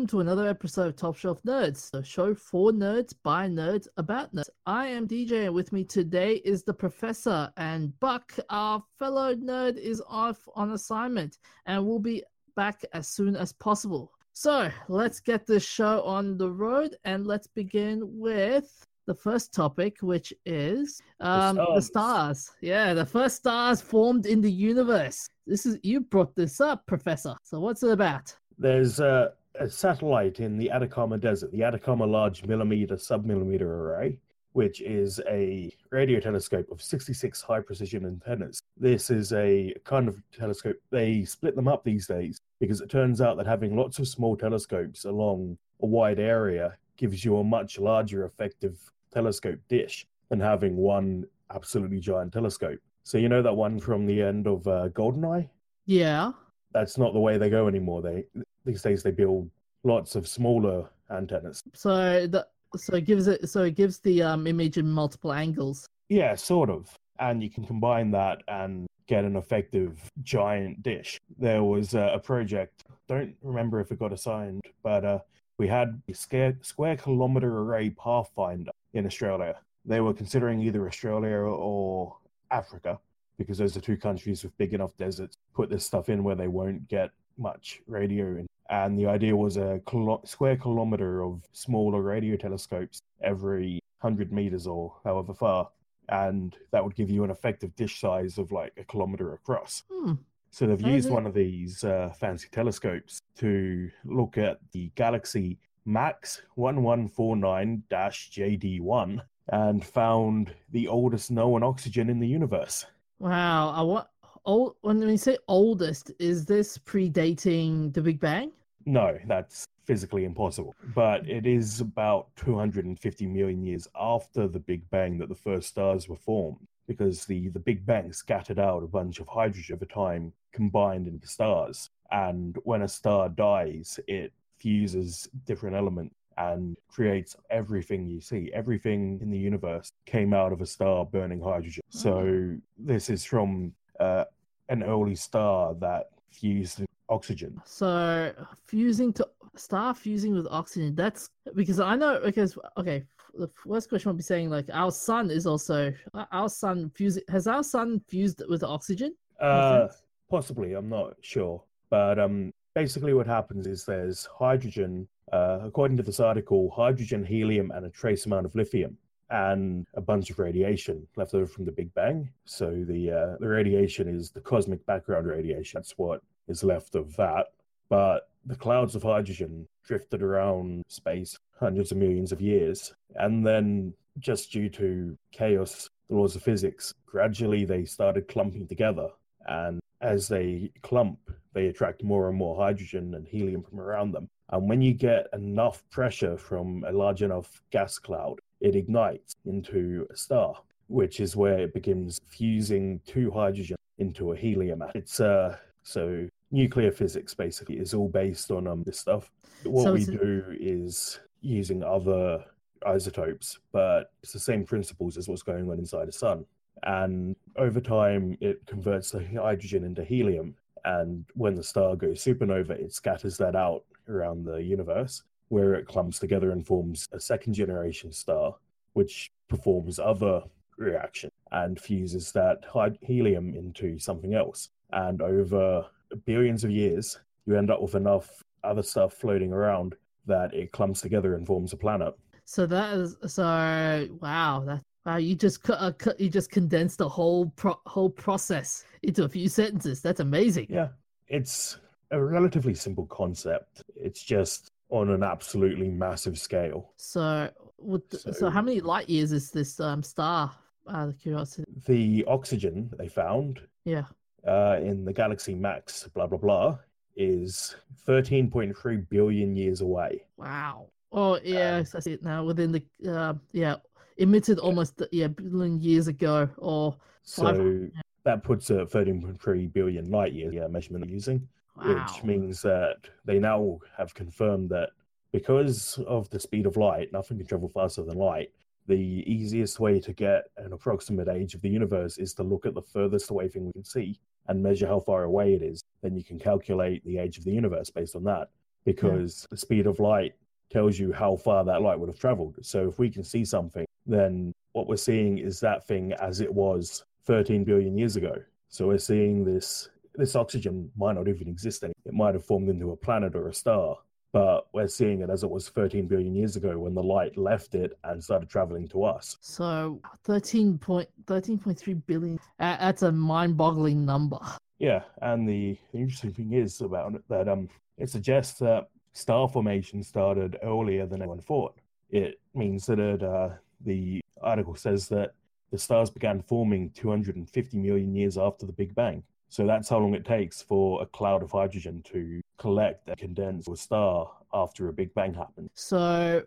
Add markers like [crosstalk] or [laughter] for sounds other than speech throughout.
welcome to another episode of Top Shelf Nerds, the show for nerds by nerds about nerds. I am DJ, and with me today is the professor, and Buck, our fellow nerd, is off on assignment and will be back as soon as possible. So let's get this show on the road, and let's begin with the first topic, which is um, the, stars. the stars. Yeah, the first stars formed in the universe. This is you brought this up, Professor. So what's it about? There's a, a satellite in the Atacama Desert, the Atacama Large Millimeter Submillimeter Array, which is a radio telescope of 66 high precision antennas. This is a kind of telescope. They split them up these days because it turns out that having lots of small telescopes along a wide area gives you a much larger effective telescope dish than having one absolutely giant telescope. So you know that one from the end of uh, Goldeneye? Yeah. That's not the way they go anymore. They these days they build lots of smaller antennas. So the so it gives it so it gives the um image in multiple angles. Yeah, sort of. And you can combine that and get an effective giant dish. There was a, a project, don't remember if it got assigned, but uh, we had a square, square kilometer array Pathfinder in Australia. They were considering either Australia or Africa because those are two countries with big enough deserts. Put this stuff in where they won't get much radio in. And the idea was a kilo- square kilometer of smaller radio telescopes every 100 meters or however far. And that would give you an effective dish size of like a kilometer across. Hmm. So they've used one of these uh, fancy telescopes to look at the galaxy MACS 1149 JD1 and found the oldest known oxygen in the universe. Wow. I want old when we say oldest, is this predating the Big Bang? No, that's physically impossible. But it is about 250 million years after the Big Bang that the first stars were formed because the, the Big Bang scattered out a bunch of hydrogen over time combined into stars. And when a star dies, it fuses different elements and creates everything you see. Everything in the universe came out of a star burning hydrogen. So oh. this is from uh, an early star that fused oxygen. So fusing to star fusing with oxygen. That's because I know because okay. The first question would be saying like our sun is also our sun fusing. Has our sun fused with oxygen? Uh, possibly. I'm not sure, but um, basically what happens is there's hydrogen. Uh, according to this article, hydrogen, helium, and a trace amount of lithium and a bunch of radiation left over from the Big Bang. So the uh, the radiation is the cosmic background radiation. That's what is left of that. But the clouds of hydrogen drifted around space hundreds of millions of years, and then just due to chaos, the laws of physics, gradually they started clumping together. And as they clump, they attract more and more hydrogen and helium from around them. And when you get enough pressure from a large enough gas cloud, it ignites into a star, which is where it begins fusing two hydrogen into a helium atom. It's uh, so nuclear physics basically is all based on um this stuff. What so we do is using other isotopes, but it's the same principles as what's going on inside the sun. And over time, it converts the hydrogen into helium. And when the star goes supernova, it scatters that out around the universe where it clumps together and forms a second generation star, which performs other reaction and fuses that helium into something else. And over billions of years, you end up with enough other stuff floating around that it clumps together and forms a planet. So that is so wow. That wow. You just uh, you just condensed the whole pro- whole process into a few sentences. That's amazing. Yeah, it's a relatively simple concept. It's just on an absolutely massive scale. So, would so, so how many light years is this um, star? Out of curiosity. The oxygen they found, yeah, uh, in the galaxy MACS, blah blah blah, is thirteen point three billion years away. Wow. Oh yes, um, I see it now. Within the uh, yeah, emitted almost yeah billion years ago, or so that puts a thirteen point three billion light year yeah, measurement using wow. which means that they now have confirmed that because of the speed of light, nothing can travel faster than light. The easiest way to get an approximate age of the universe is to look at the furthest away thing we can see and measure how far away it is. Then you can calculate the age of the universe based on that. because the speed of light tells you how far that light would have traveled. So if we can see something, then what we're seeing is that thing as it was 13 billion years ago. So we're seeing this this oxygen might not even exist anymore. It might have formed into a planet or a star, but we're seeing it as it was 13 billion years ago when the light left it and started traveling to us. So 13 point, 13.3 billion. Uh, that's a mind-boggling number. Yeah, and the, the interesting thing is about it that um it suggests that star formation started earlier than anyone thought. It means that it, uh, the article says that the stars began forming 250 million years after the Big Bang. So that's how long it takes for a cloud of hydrogen to collect and condense to a star after a Big Bang happened. So,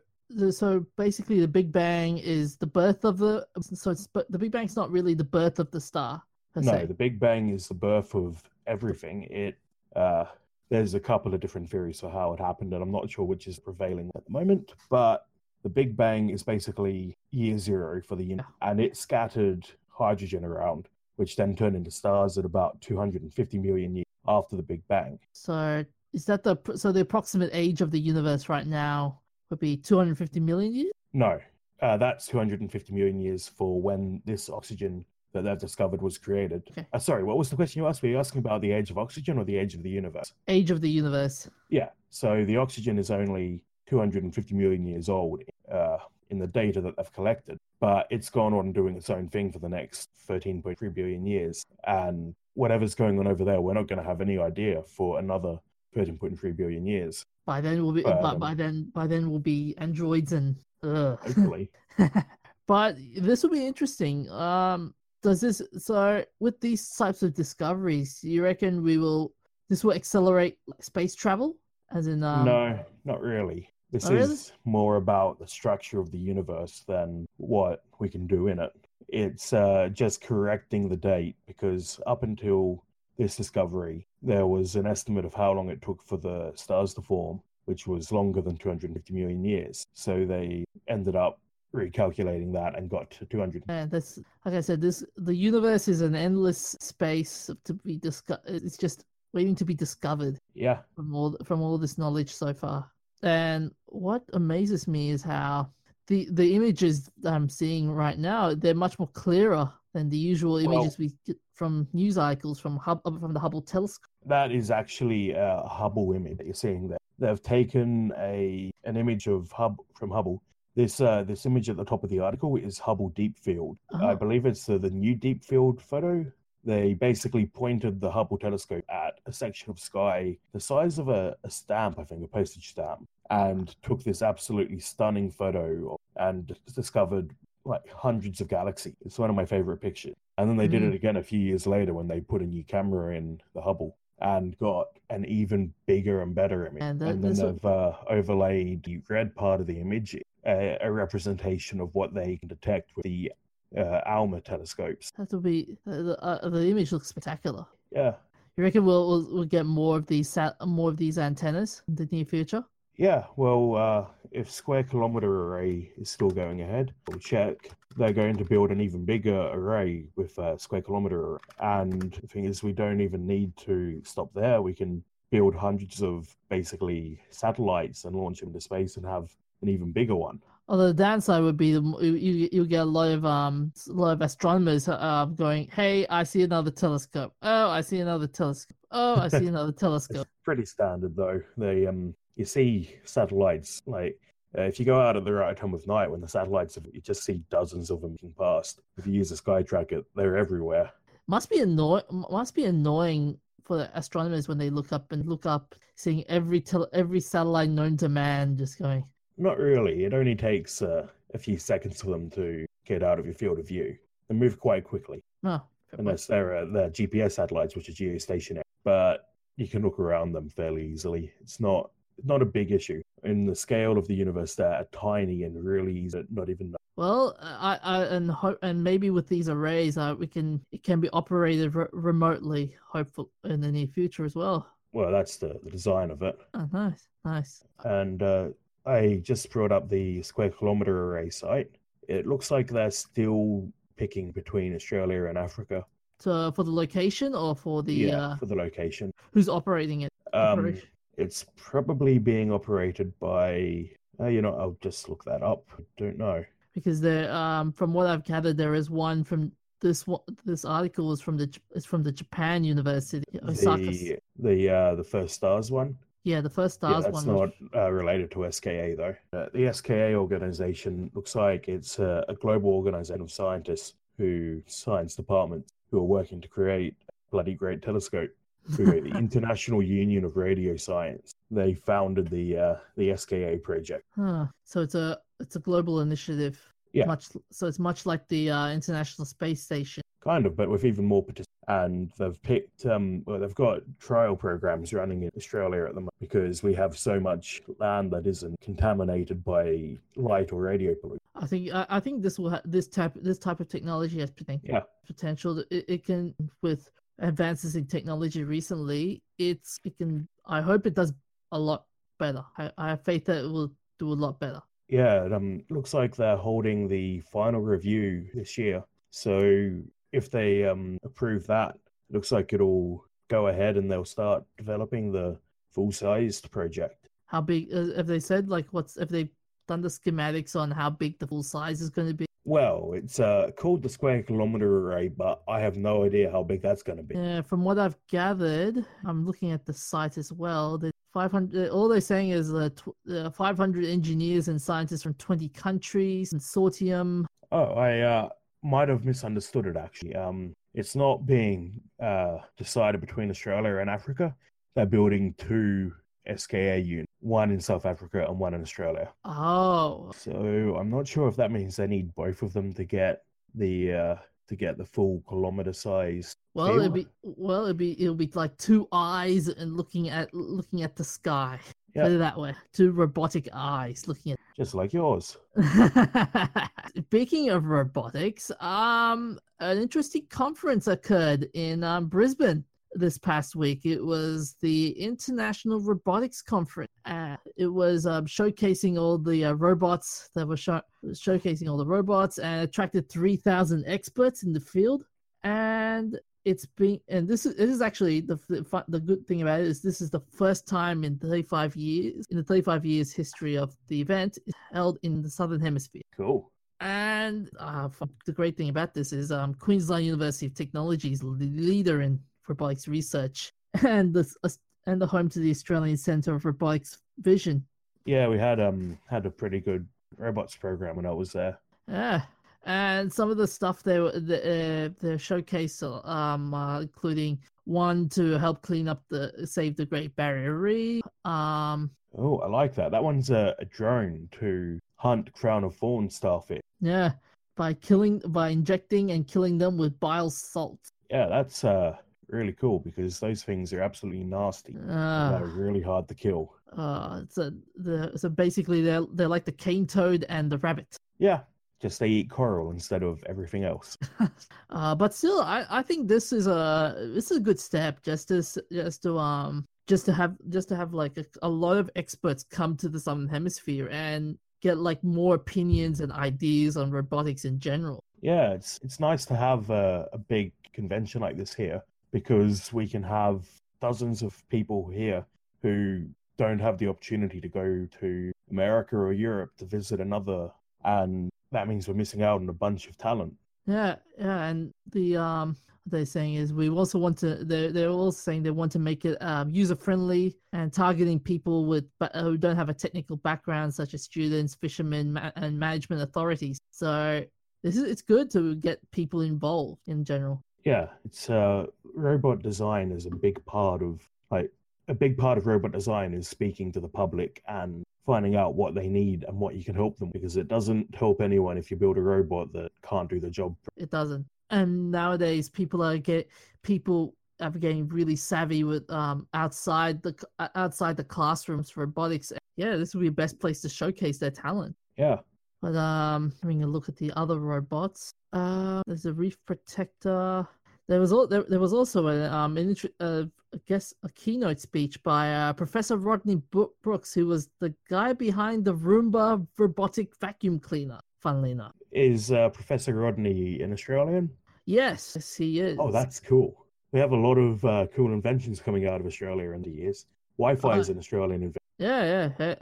so basically, the Big Bang is the birth of the. So it's, but the Big Bang's not really the birth of the star. No, se. the Big Bang is the birth of everything. It uh, there's a couple of different theories for how it happened, and I'm not sure which is prevailing at the moment. But the Big Bang is basically year zero for the universe, and it scattered hydrogen around, which then turned into stars at about 250 million years after the Big Bang. So is that the so the approximate age of the universe right now would be 250 million years? No, uh, that's 250 million years for when this oxygen that they've discovered was created. Okay. Uh, sorry, what was the question you asked? Were you asking about the age of oxygen or the age of the universe? Age of the universe. Yeah. So the oxygen is only 250 million years old uh, in the data that they've collected, but it's gone on doing its own thing for the next 13.3 billion years. And whatever's going on over there, we're not going to have any idea for another 13.3 billion years. By then, we'll be. But, um, by then, by then, we'll be androids and. Ugh. Hopefully. [laughs] but this will be interesting. Um, does this so with these types of discoveries? Do you reckon we will? This will accelerate space travel, as in. Um... No, not really. This Oh, is really? more about the structure of the universe than what we can do in it. It's uh, just correcting the date because up until this discovery, there was an estimate of how long it took for the stars to form, which was longer than 250 million years. So they ended up recalculating that and got to 200. Yeah, that's like I said. This the universe is an endless space to be discussed. It's just waiting to be discovered Yeah, from all from all this knowledge so far. And what amazes me is how the the images that I'm seeing right now they're much more clearer than the usual Well- images we get from news articles from Hub from the Hubble telescope. that is actually a Hubble image that you're seeing there. They've taken a an image of Hub from Hubble. This uh, this image at the top of the article is Hubble Deep Field. I Oh. believe it's the, the new Deep Field photo. They basically pointed the Hubble telescope at a section of sky the size of a, a stamp, I think, a postage stamp, and took this absolutely stunning photo and discovered like hundreds of galaxies. It's one of my favorite pictures. And then they did Mm. it again a few years later when they put a new camera in the Hubble and got an even bigger and better image. And that- and then they've uh, overlaid the red part of the image, a, a representation of what they can detect with the uh, ALMA telescopes. That will be the uh, the image looks spectacular. Yeah, You reckon we'll we'll, we'll get more of these sat- more of these antennas in the near future? yeah. Well, uh, if Square Kilometer Array is still going ahead, we'll check. They're going to build an even bigger array with uh, Square Kilometer. And the thing is, we don't even need to stop there. We can build hundreds of basically satellites and launch them into space and have an even bigger one. Although the downside would be the, you you get a lot of um a lot of astronomers uh, going, hey, I see another telescope. Oh, I see another telescope. Oh, I see another [laughs] telescope. It's pretty standard though. They um you see satellites like uh, if you go out at the right time of night when the satellites you just see dozens of them moving past. If you use a sky tracker, they're everywhere. Must be annoying. Must be annoying for the astronomers when they look up and look up, seeing every tel- every satellite known to man, just going. Not really. It only takes uh, a few seconds for them to get out of your field of view. They move quite quickly, Oh, unless they're uh, they're GPS satellites, which are geostationary. But you can look around them fairly easily. It's not not a big issue. In the scale of the universe, they're tiny and really easy not even. Well, I, I and hope and maybe with these arrays, uh, we can it can be operated re- remotely. Hopeful in the near future as well. Well, that's the, the design of it. Oh, nice, nice. And uh, I just brought up the square kilometer array site. It looks like they're still picking between Australia and Africa. So for the location or for the yeah, uh, for the location. who's operating it? Um, It's probably being operated by. Uh, you know, I'll just look that up. Don't know. because there um from what I've gathered there is one from this one this article is from the is from the Japan University Osaka. The the uh, the first stars one. Yeah, the first stars Yeah, that's one. was- not uh, related to SKA though. Uh, the SKA organization looks like it's a, a global organization of scientists who science departments who are working to create a bloody great telescope. through the [laughs] International Union of Radio Science. They founded the uh, the SKA project. Huh. So it's a it's a global initiative. Yeah. Much so it's much like the uh, International Space Station. kind of, but with even more participants. And they've picked, um, well, they've got trial programs running in Australia at the moment because we have so much land that isn't contaminated by light or radio pollution. I think I, think this will ha- this type this type of technology has poten- Yeah. potential. It, it can with advances in technology recently. It's it can. I hope it does a lot better. I, I have faith that it will do a lot better. Yeah, it um, looks like they're holding the final review this year. So if they um, approve that, it looks like it'll go ahead and they'll start developing the full-sized project. How big uh, have they said? Like what's have they done the schematics on how big the full size is going to be? Well, it's uh, called the Square Kilometer Array, but I have no idea how big that's going to be. Yeah, from what I've gathered, I'm looking at the site as well. The 500. All they're saying is uh, tw- uh, 500 engineers and scientists from 20 countries, consortium. Oh, I uh, might have misunderstood it actually. Um, it's not being uh, decided between Australia and Africa. They're building two SKA units, one in South Africa and one in Australia. Oh, So I'm not sure if that means they need both of them to get the uh, to get the full kilometer size. well, it'll be well, it'll be it'll be like two eyes and looking at looking at the sky. Yeah. Put it that way. Two robotic eyes looking at. Just like yours. [laughs] Speaking of robotics, um, an interesting conference occurred in um, Brisbane this past week. It was the International Robotics Conference. Uh, it was um, showcasing all the uh, robots that were show- showcasing all the robots and attracted three thousand experts in the field. And it's been and this is this is actually the the, the good thing about it is this is the first time in 35 years in the 35 years history of the event held in the southern hemisphere Cool. and uh, the great thing about this is um, Queensland University of Technology is the leader in robotics research [laughs] and the s- and the home to the Australian Centre of Robotics Vision. Yeah, we had um had a pretty good robots program when I was there. Yeah, and some of the stuff they were the, uh, the showcase, um, uh, including one to help clean up the save the Great Barrier Reef. Um, Oh, I like that. That one's a, a drone to hunt crown of thorn starfish. yeah, by killing by injecting and killing them with bile salt. Yeah, that's uh really cool because those things are absolutely nasty. Uh, They're really hard to kill. uh, so the so basically they're they're like the cane toad and the rabbit. Yeah, just they eat coral instead of everything else. [laughs] Uh, but still, I, I think this is a this is a good step just to just to um just to have just to have like a, a lot of experts come to the southern hemisphere and get like more opinions and ideas on robotics in general. Yeah, it's it's nice to have a, a big convention like this here because we can have dozens of people here who don't have the opportunity to go to America or Europe to visit another, and that means we're missing out on a bunch of talent. Yeah, yeah, and the um they're saying is we also want to they're they're also saying they want to make it um, user friendly and targeting people with but who don't have a technical background such as students, fishermen, ma- and management authorities. So this is it's good to get people involved in general. Yeah, it's uh robot design is a big part of like a big part of robot design is speaking to the public and finding out what they need and what you can help them because it doesn't help anyone if you build a robot that can't do the job. It doesn't. And nowadays people are get people are getting really savvy with um outside the uh, outside the classrooms for robotics. Yeah, this would be the best place to showcase their talent. Yeah. But um, having a look at the other robots, uh, there's a reef protector. There was al- there, there was also a um, an uh, I guess a keynote speech by uh, Professor Rodney Brooks, who was the guy behind the Roomba robotic vacuum cleaner. Funnily enough, Is uh, Professor Rodney an Australian? yes, yes, he is. Oh, that's cool. We have a lot of uh, cool inventions coming out of Australia in the years. Wi-Fi is an Australian invention. Yeah, yeah.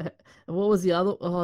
What was the other? Oh,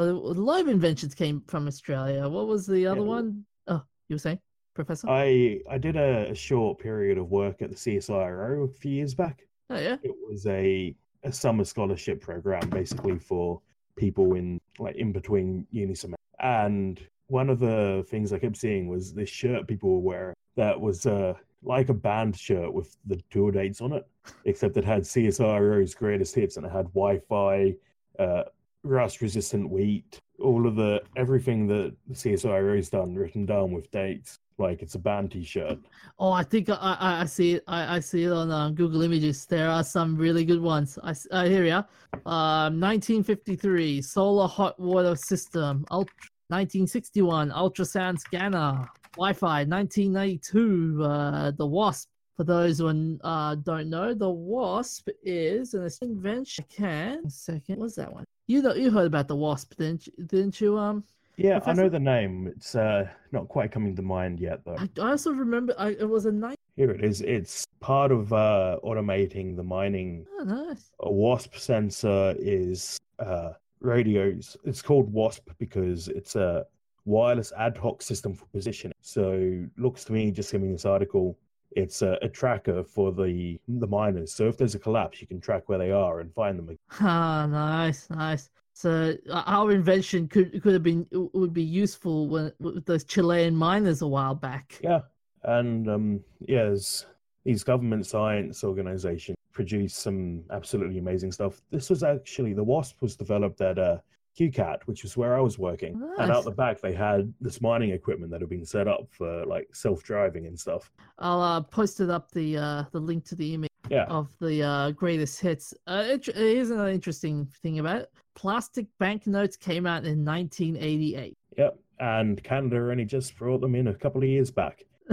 lobe inventions came from Australia. What was the other Yeah. one? Oh, you were saying, Professor? I I did a, a short period of work at the CSIRO a few years back. oh, yeah. It was a a summer scholarship program basically for people in like in between uni semester. And one of the things I kept seeing was this shirt people were wearing that was uh like a band shirt with the tour dates on it, except it had CSIRO's greatest hits and it had Wi-Fi, uh, rust-resistant wheat, all of the everything that the CSIRO's done written down with dates, like it's a band T-shirt. Oh, I think I, I, I see it. I, I see it on um, Google Images. There are some really good ones. I, uh, here we are. Um, 1953 solar hot water system. Ult- 1961 ultrasound scanner. Wi-Fi. 1992 uh, the Wasp. For those who uh, don't know, the Wasp is an invention. I Can second. What's that one? You know, you heard about the Wasp, didn't you? Didn't you? Um, Yeah, I know the name. It's uh not quite coming to mind yet though. I, I also remember. I, it was a night. Here it is. It's part of uh, automating the mining. Oh, nice. A WASP sensor is uh, radios. It's called WASP because it's a wireless ad hoc system for positioning. So looks to me, just skimming this article, it's a, a tracker for the the miners. So if there's a collapse, you can track where they are and find them. Ah, nice, nice. So uh, our invention could could have been would be useful when with those Chilean miners a while back. Yeah, and um, yeah, these government science organizations produce some absolutely amazing stuff. This was actually the WASP was developed at uh, QCAT, which is where I was working, and out the back they had this mining equipment that had been set up for like self-driving and stuff. I'll uh, post it up the uh, the link to the image Yeah, of the uh, greatest hits. Uh, it, here's another interesting thing about it. Plastic banknotes came out in 1988. yep. And Canada only just brought them in a couple of years back. [laughs]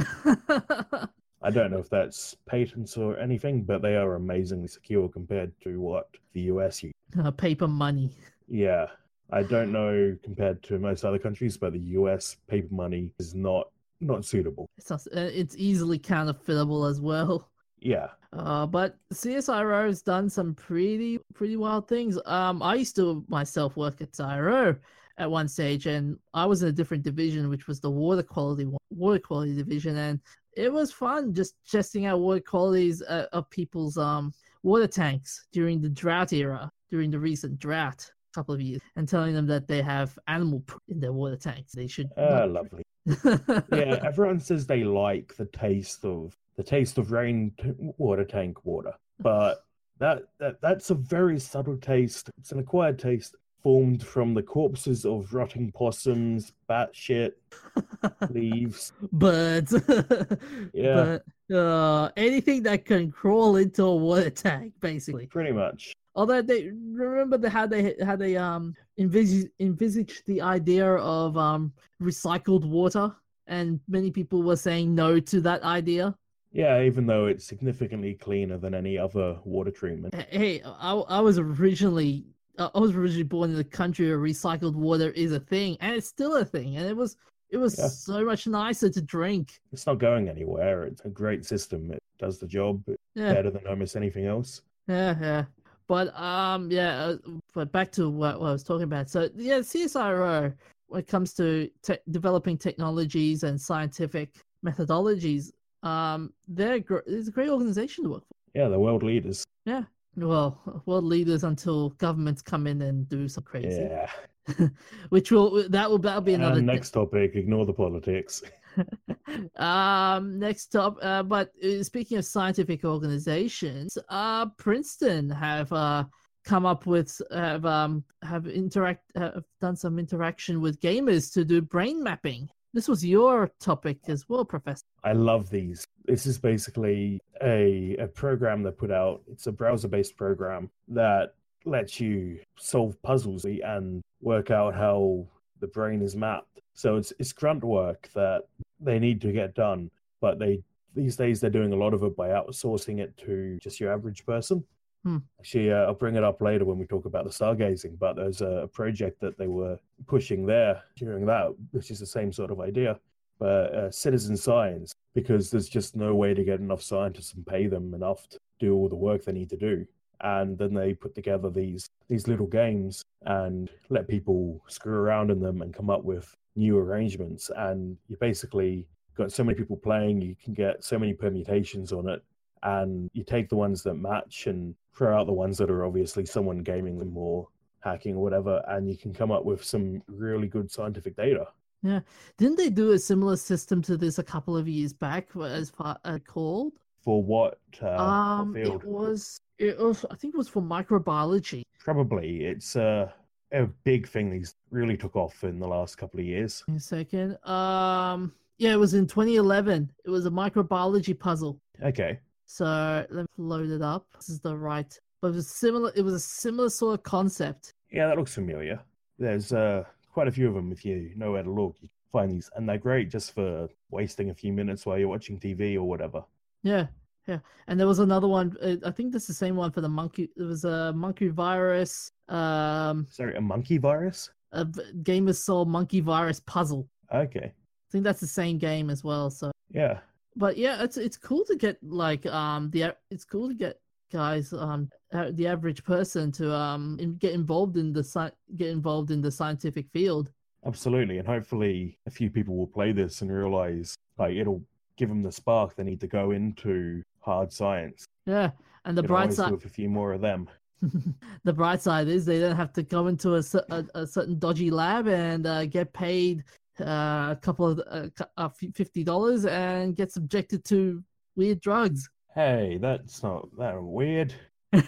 I don't know if that's patents or anything, but they are amazingly secure compared to what the US use. uh, paper money. Yeah, I don't know compared to most other countries, but the US paper money is not not suitable. It's not, uh, it's easily counterfeitable as well. Yeah, Uh, but CSIRO has done some pretty pretty wild things. Um, I used to myself work at CSIRO at one stage, and I was in a different division, which was the water quality water quality division, and it was fun just testing out water qualities uh, of people's um water tanks during the drought era, during the recent drought couple of years, and telling them that they have animal poop in their water tanks. They should. ah, lovely. Yeah, [laughs] everyone says they like the taste of the taste of rain t- water tank water, but that, that that's a very subtle taste. It's an acquired taste formed from the corpses of rotting possums, bat shit, [laughs] leaves. but [laughs] Yeah. but uh anything that can crawl into a water tank basically Pretty much. Although they remember the, how they how they um envisage envisaged the idea of um recycled water and many people were saying no to that idea Yeah, even though it's significantly cleaner than any other water treatment. Hey i, I was originally i was originally born in a country where recycled water is a thing and it's still a thing and it was it was Yeah. so much nicer to drink It's not going anywhere. It's a great system. It does the job yeah better than almost anything else. Yeah, yeah. But um, yeah. Uh, but back to what, what I was talking about. So yeah, CSIRO, when it comes to te- developing technologies and scientific methodologies, um, they're gr- it's a great organization to work for. Yeah, the world leaders. Yeah, well, [laughs] world leaders until governments come in and do some crazy, Yeah. [laughs] which will that will that'll be another next topic, ignore the politics. [laughs] [laughs] um next up uh, but uh, speaking of scientific organizations uh princeton have uh come up with have um have interact have done some interaction with gamers to do brain mapping this was your topic as well professor I love these. This is basically a, a program they put out. It's a browser based program that lets you solve puzzles and work out how the brain is mapped. So it's it's grunt work that they need to get done, but they these days they're doing a lot of it by outsourcing it to just your average person. Hmm. Actually, uh, I'll bring it up later when we talk about the stargazing. But there's a project that they were pushing there during that, which is the same sort of idea but uh, citizen science because there's just no way to get enough scientists and pay them enough to do all the work they need to do. and then they put together these these little games and let people screw around in them and come up with new arrangements. And you basically got so many people playing, you can get so many permutations on it, and you take the ones that match and throw out the ones that are obviously someone gaming them or hacking or whatever, and you can come up with some really good scientific data. Yeah, didn't they do a similar system to this a couple of years back? As far as called for what? Uh, um, what it was it was I think it was for microbiology. Probably it's uh, a big thing. These really took off in the last couple of years. a second. Um, yeah, it was in 2011. It was a microbiology puzzle. Okay. So let me load it up. This is the right, but it was similar. It was a similar sort of concept. Yeah, that looks familiar. There's uh, quite a few of them. If you know where to look, you can find these, and they're great just for wasting a few minutes while you're watching TV or whatever. Yeah, yeah. And there was another one. uh, I think that's the same one for the monkey. It was a monkey virus. Um, Sorry, a monkey virus? A game of soul monkey virus puzzle. Okay. I think that's the same game as well. So, Yeah. but yeah, it's it's cool to get like um the it's cool to get guys um the average person to um get involved in the sci- get involved in the scientific field. Absolutely, and hopefully a few people will play this and realize like it'll give them the spark they need to go into hard science. Yeah, and the bright side with a few more of them. [laughs] the bright side is they don't have to go into a, a, a certain dodgy lab and uh, get paid uh, a couple of uh, fifty dollars and get subjected to weird drugs. Hey, that's not that weird. [laughs]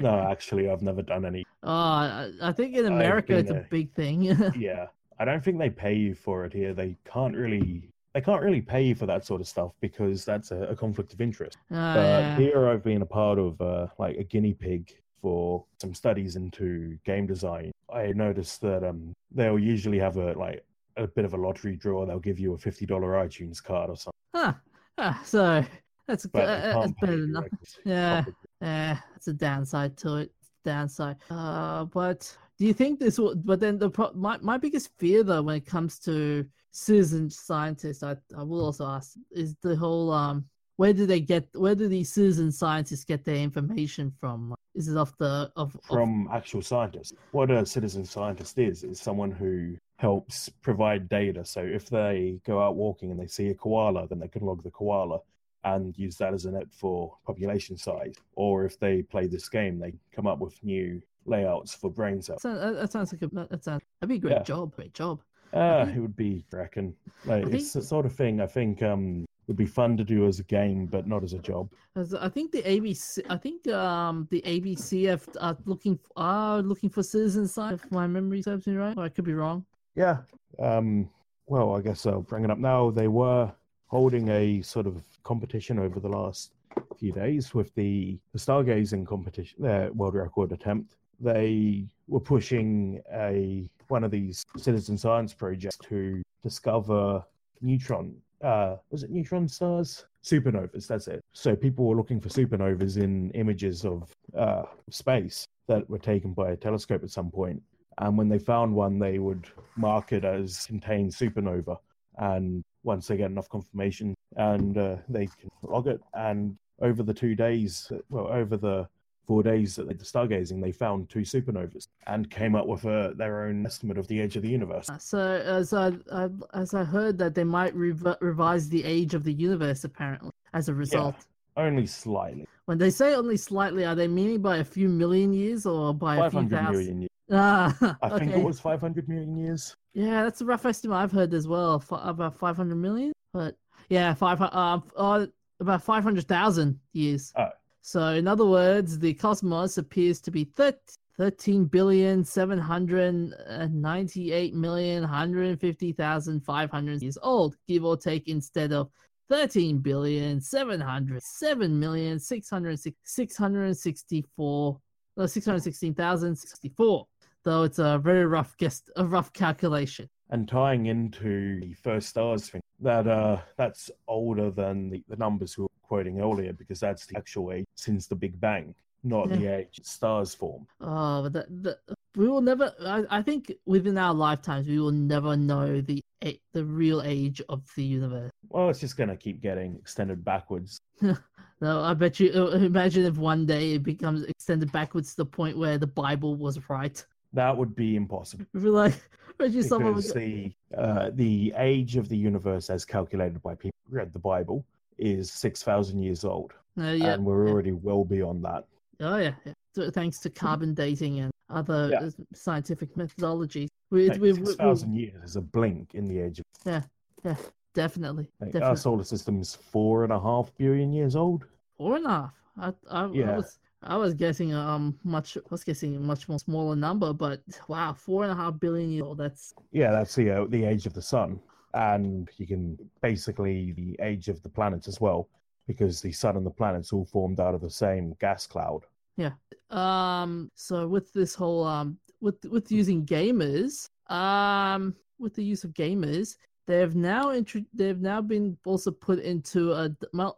No, actually, I've never done any. Oh, I I think in America it's a there. big thing. [laughs] Yeah, I don't think they pay you for it here. They can't really. They can't really pay you for that sort of stuff because that's a, a conflict of interest. Ah, But yeah. here I've been a part of uh, like a guinea pig for some studies into game design. I noticed that um they'll usually have a like a bit of a lottery draw. They'll give you a fifty dollar iTunes card or something. Huh. Ah, so that's uh, that's better than nothing. Yeah. Eh, it's a downside to it. Downside. Uh, but do you think this will? But then the pro- my my biggest fear though when it comes to citizen scientists, I I will also ask is the whole um where do they get where do these citizen scientists get their information from? Is it off the of, from actual scientists. What a citizen scientist is is someone who helps provide data. So if they go out walking and they see a koala, then they can log the koala and use that as a net for population size. Or if they play this game, they come up with new layouts for brain cells. that, sounds- that sounds like a that sounds that'd be a great Yeah. job. Great job. Uh, it would be, I reckon. Like, I it's the sort of thing I think um, would be fun to do as a game, but not as a job. As I think the ABC, I think um the ABCF are looking are looking for citizen science. If my memory serves me right, or I could be wrong. Yeah. Um, well, I guess I'll bring it up now. They were holding a sort of competition over the last few days with the, the stargazing competition, their world record attempt. They were pushing a one of these citizen science projects to discover neutron. Uh, was it neutron stars? Supernovas. That's it. So people were looking for supernovas in images of uh, space that were taken by a telescope at some point and when they found one, they would mark it as contained supernova. And once they get enough confirmation, and uh, they can log it. And over the two days, well, over the four days that they did stargazing, they found two supernovas and came up with uh, their own estimate of the age of the universe. Uh, So as I, I as I heard that they might rev- revise the age of the universe apparently as a result. Only slightly, When they say only slightly, are they meaning by a few million years or by a few hundred thousand? million years. Ah, [laughs] I think it was five hundred million years. Yeah, that's a rough estimate I've heard as well. fi- About five hundred million, but yeah, five. Um, uh, about five hundred thousand years. Oh. So in other words, the cosmos appears to be thir- thirteen billion seven hundred ninety-eight million one hundred fifty thousand five hundred years old, give or take, instead of thirteen billion seven hundred seven million six hundred six hundred sixty-four. Uh, 616,064 though it's a very rough guess, a rough calculation. And tying into the first stars thing that uh that's older than the, the numbers we were quoting earlier because that's the actual age since the big bang not the age stars form Oh, but that, that we will never. I, I think within our lifetimes, we will never know the the real age of the universe. well it's just going to keep getting extended backwards [laughs] No, I bet you. uh, Imagine if one day it becomes extended backwards to the point where the Bible was right. That would be impossible like, [laughs] imagine someone because was. the uh, the age of the universe, as calculated by people who read the Bible, is six thousand years old, Uh, yeah, and we're yeah. already well beyond that. Oh yeah, yeah. So thanks to carbon dating and other Yeah. uh, scientific methodologies, we, Like, we, we, six thousand years is a blink in the age of definitely, like, definitely our solar system's four and a half billion years old. four and a half. I, I, I was I was guessing um much I was guessing a much more smaller number, but wow, four and a half billion years old. That's Yeah, that's the uh, the age of the sun, and you can basically the age of the planets as well, because the sun and the planets all formed out of the same gas cloud. Yeah. Um. So with this whole um with with using gamers um with the use of gamers. They've now intro- they've now been also put into a,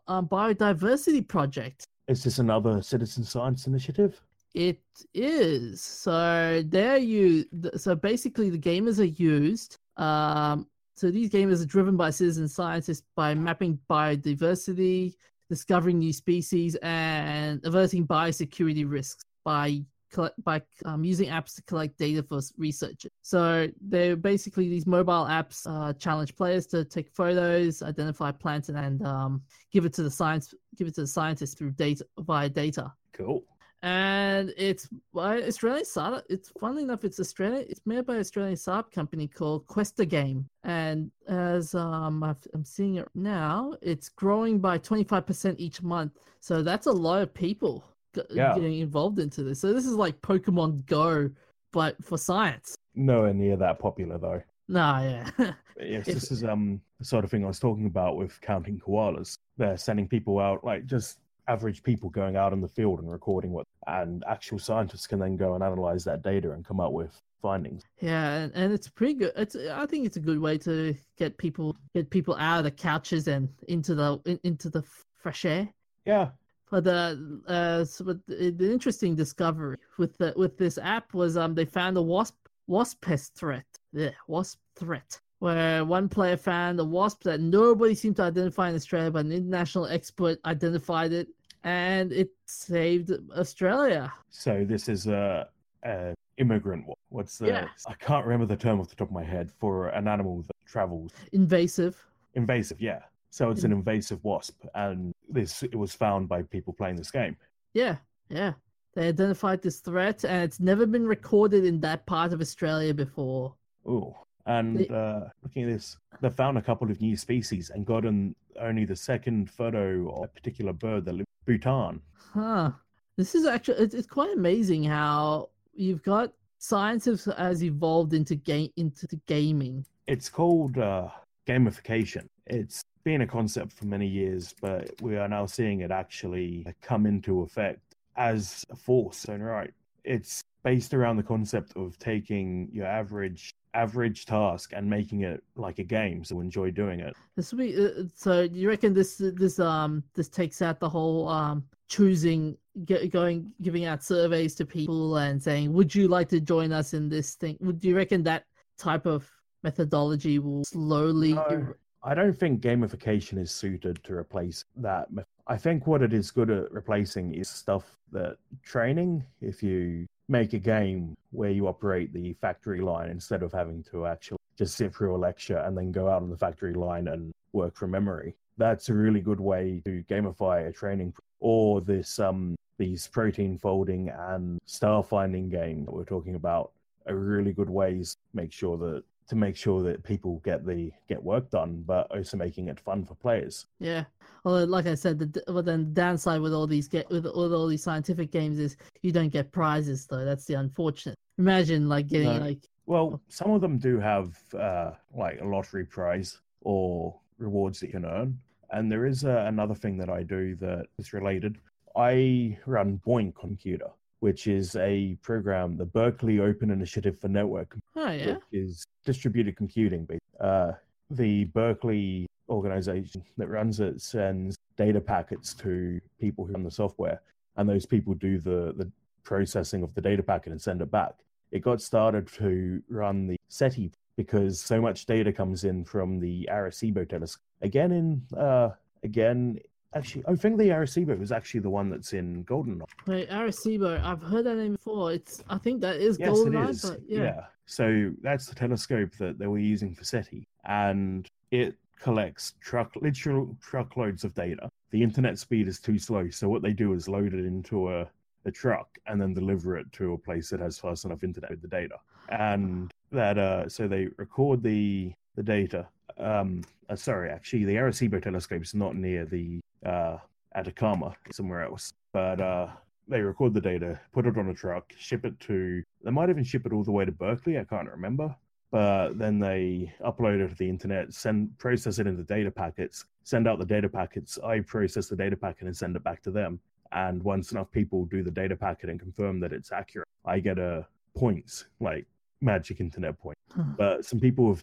a biodiversity project. Is this another citizen science initiative? It is. So they're you. So basically, the gamers are used. Um, so these gamers are driven by citizen scientists by mapping biodiversity, discovering new species, and averting biosecurity risks by collect, by um, using apps to collect data for research. So they're basically these mobile apps uh, challenge players to take photos, identify plants, and, um, give it to the science give it to the scientists through data via data Cool. and it's by Australian startup. It's funnily enough, it's Australian. It's made by an Australian startup company called QuestaGame, and as um I've, I'm seeing it now, it's growing by 25 percent each month. So that's a lot of people Yeah. getting involved into this. So this is like Pokemon Go, but for science. Nowhere near that popular though. Nah, yeah, [laughs] yes, If- this is um the sort of thing I was talking about with counting koalas. They're sending people out, like just average people going out in the field and recording what, and actual scientists can then go and analyze that data and come up with findings. yeah, and, and it's pretty good. It's I think it's a good way to get people get people out of the couches and into the in, into the fresh air. Yeah, But the uh, so but the, interesting discovery with the with this app was um they found a wasp wasp pest threat. Yeah, wasp threat. Where one player found a wasp that nobody seemed to identify in Australia, but an international expert identified it, and it saved Australia. So this is a, a immigrant. What's the? Yeah. I can't remember the term off the top of my head for an animal that travels Invasive. invasive. Yeah. So it's an invasive wasp, and this it was found by people playing this game. Yeah, yeah. They identified this threat, and it's never been recorded in that part of Australia before. Ooh. And uh, looking at this, they found a couple of new species and got gotten only the second photo of a particular bird that lives in Bhutan. Huh. This is actually it's, it's quite amazing how you've got science has, has evolved into game into the gaming. It's called uh, gamification. It's been a concept for many years, but we are now seeing it actually come into effect as a force. And right, it's based around the concept of taking your average average task and making it like a game, so enjoy doing it. This will be uh, so. You reckon this this um this takes out the whole um choosing get, going giving out surveys to people and saying would you like to join us in this thing? Would you reckon that type of methodology will slowly? No. er- I don't think gamification is suited to replace that. I think what it is good at replacing is stuff that training. If you make a game where you operate the factory line instead of having to actually just sit through a lecture and then go out on the factory line and work from memory, that's a really good way to gamify a training. Or this um these protein folding and star finding game that we're talking about are really good ways to make sure that to make sure that people get the get work done, but also making it fun for players. Yeah. Well, like I said, the well then the downside with all these get with all, all these scientific games is you don't get prizes though. That's the unfortunate. Imagine like getting No. like Well, some of them do have uh, like a lottery prize or rewards that you can earn, and there is uh, another thing that I do that is related. I run BOINC Computer, which is a program, the Berkeley Open Initiative for Network oh yeah which is distributed computing. Uh, the Berkeley organization that runs it sends data packets to people who run the software, and those people do the, the processing of the data packet and send it back. It got started to run the SETI because so much data comes in from the Arecibo telescope. Again, in uh, again Actually, I think the Arecibo is actually the one that's in Golden. Wait, Arecibo. I've heard that name before. It's. I think that is Yes, Goldeneye, it is. but yeah. So that's the telescope that they were using for SETI, and it collects truck literal truckloads of data. The internet speed is too slow, so what they do is load it into a, a truck and then deliver it to a place that has fast enough internet with the data. And that uh, so they record the the data. Um, uh, sorry, actually, the Arecibo telescope is not near the uh, Atacama, somewhere else, but uh, they record the data, put it on a truck, ship it to. They might even ship it all the way to Berkeley. I can't remember. But then they upload it to the internet, send process it into data packets, send out the data packets. I process the data packet and send it back to them. And once enough people do the data packet and confirm that it's accurate, I get a points like magic internet point. Huh. But some people have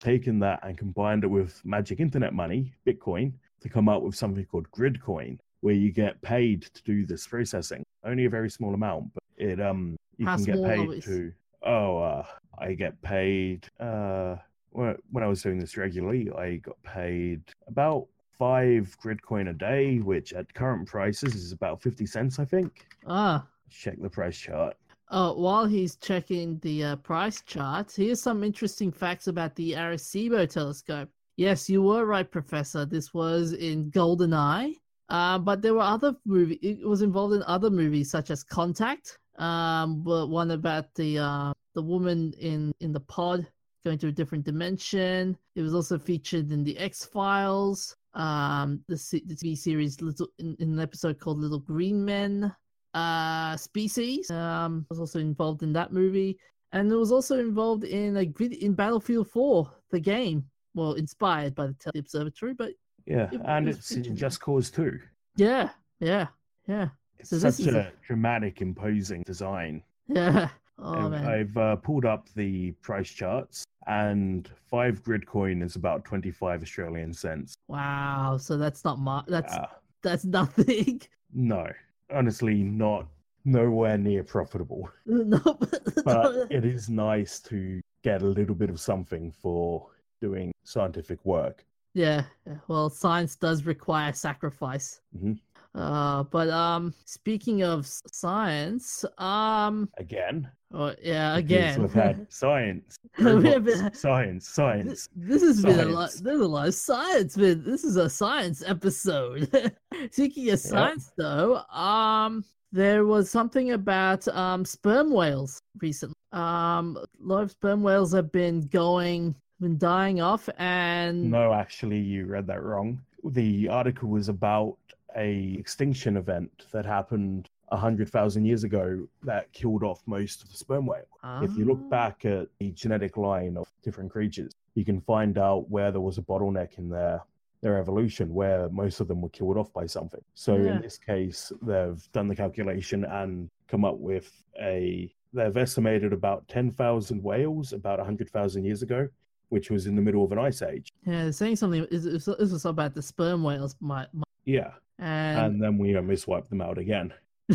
Taken that and combined it with magic internet money, Bitcoin, to come up with something called Gridcoin, where you get paid to do this processing. Only a very small amount, but it um you How can get paid is- to. Oh, uh, I get paid. Uh, when when I was doing this regularly, I got paid about five Gridcoin a day, which at current prices is about fifty cents, I think. Ah. Check the price chart. Uh, while he's checking the uh, price charts, here's some interesting facts about the Arecibo telescope. Yes, you were right, Professor. This was in GoldenEye, uh, but there were other movie. It was involved in other movies such as Contact. Um, but one about the uh, the woman in in the pod going to a different dimension. It was also featured in the X Files. Um, the, the TV series Little in, in an episode called Little Green Men uh species um was also involved in that movie and it was also involved in a grid in battlefield 4 the game well inspired by the tele observatory but Yeah, It and was it's in. Just Cause 2. yeah yeah yeah It's So such a a- dramatic, imposing design. yeah [laughs] oh man I've uh, pulled up the price charts, and five Gridcoin is about 25 Australian cents. wow so that's not my that's Uh, that's [laughs] nothing no, honestly, not nowhere near profitable. [laughs] no [laughs] But it is nice to get a little bit of something for doing scientific work. Yeah, well, science does require sacrifice. Mhm. Uh, but um, speaking of science, um, Again, oh, yeah, again, we've had [laughs] science, [laughs] been- [laughs] science, science. this has been a lot. Science. There's a lot of science. But this is a science episode. Speaking of science, though, um, there was something about um sperm whales recently. Um, a lot of sperm whales have been going, been dying off, and No, actually, you read that wrong. The article was about a extinction event that happened a hundred thousand years ago that killed off most of the sperm whale. If you look Ah. back at the genetic line of different creatures, you can find out where there was a bottleneck in their their evolution, where most of them were killed off by something. So Yeah. in this case, they've done the calculation and come up with a. They've estimated about ten thousand whales about hundred thousand years ago, which was in the middle of an ice age. Yeah, they're saying something. Is this was about the sperm whales, my, my Yeah, and, and then we almost wiped them out again. [laughs]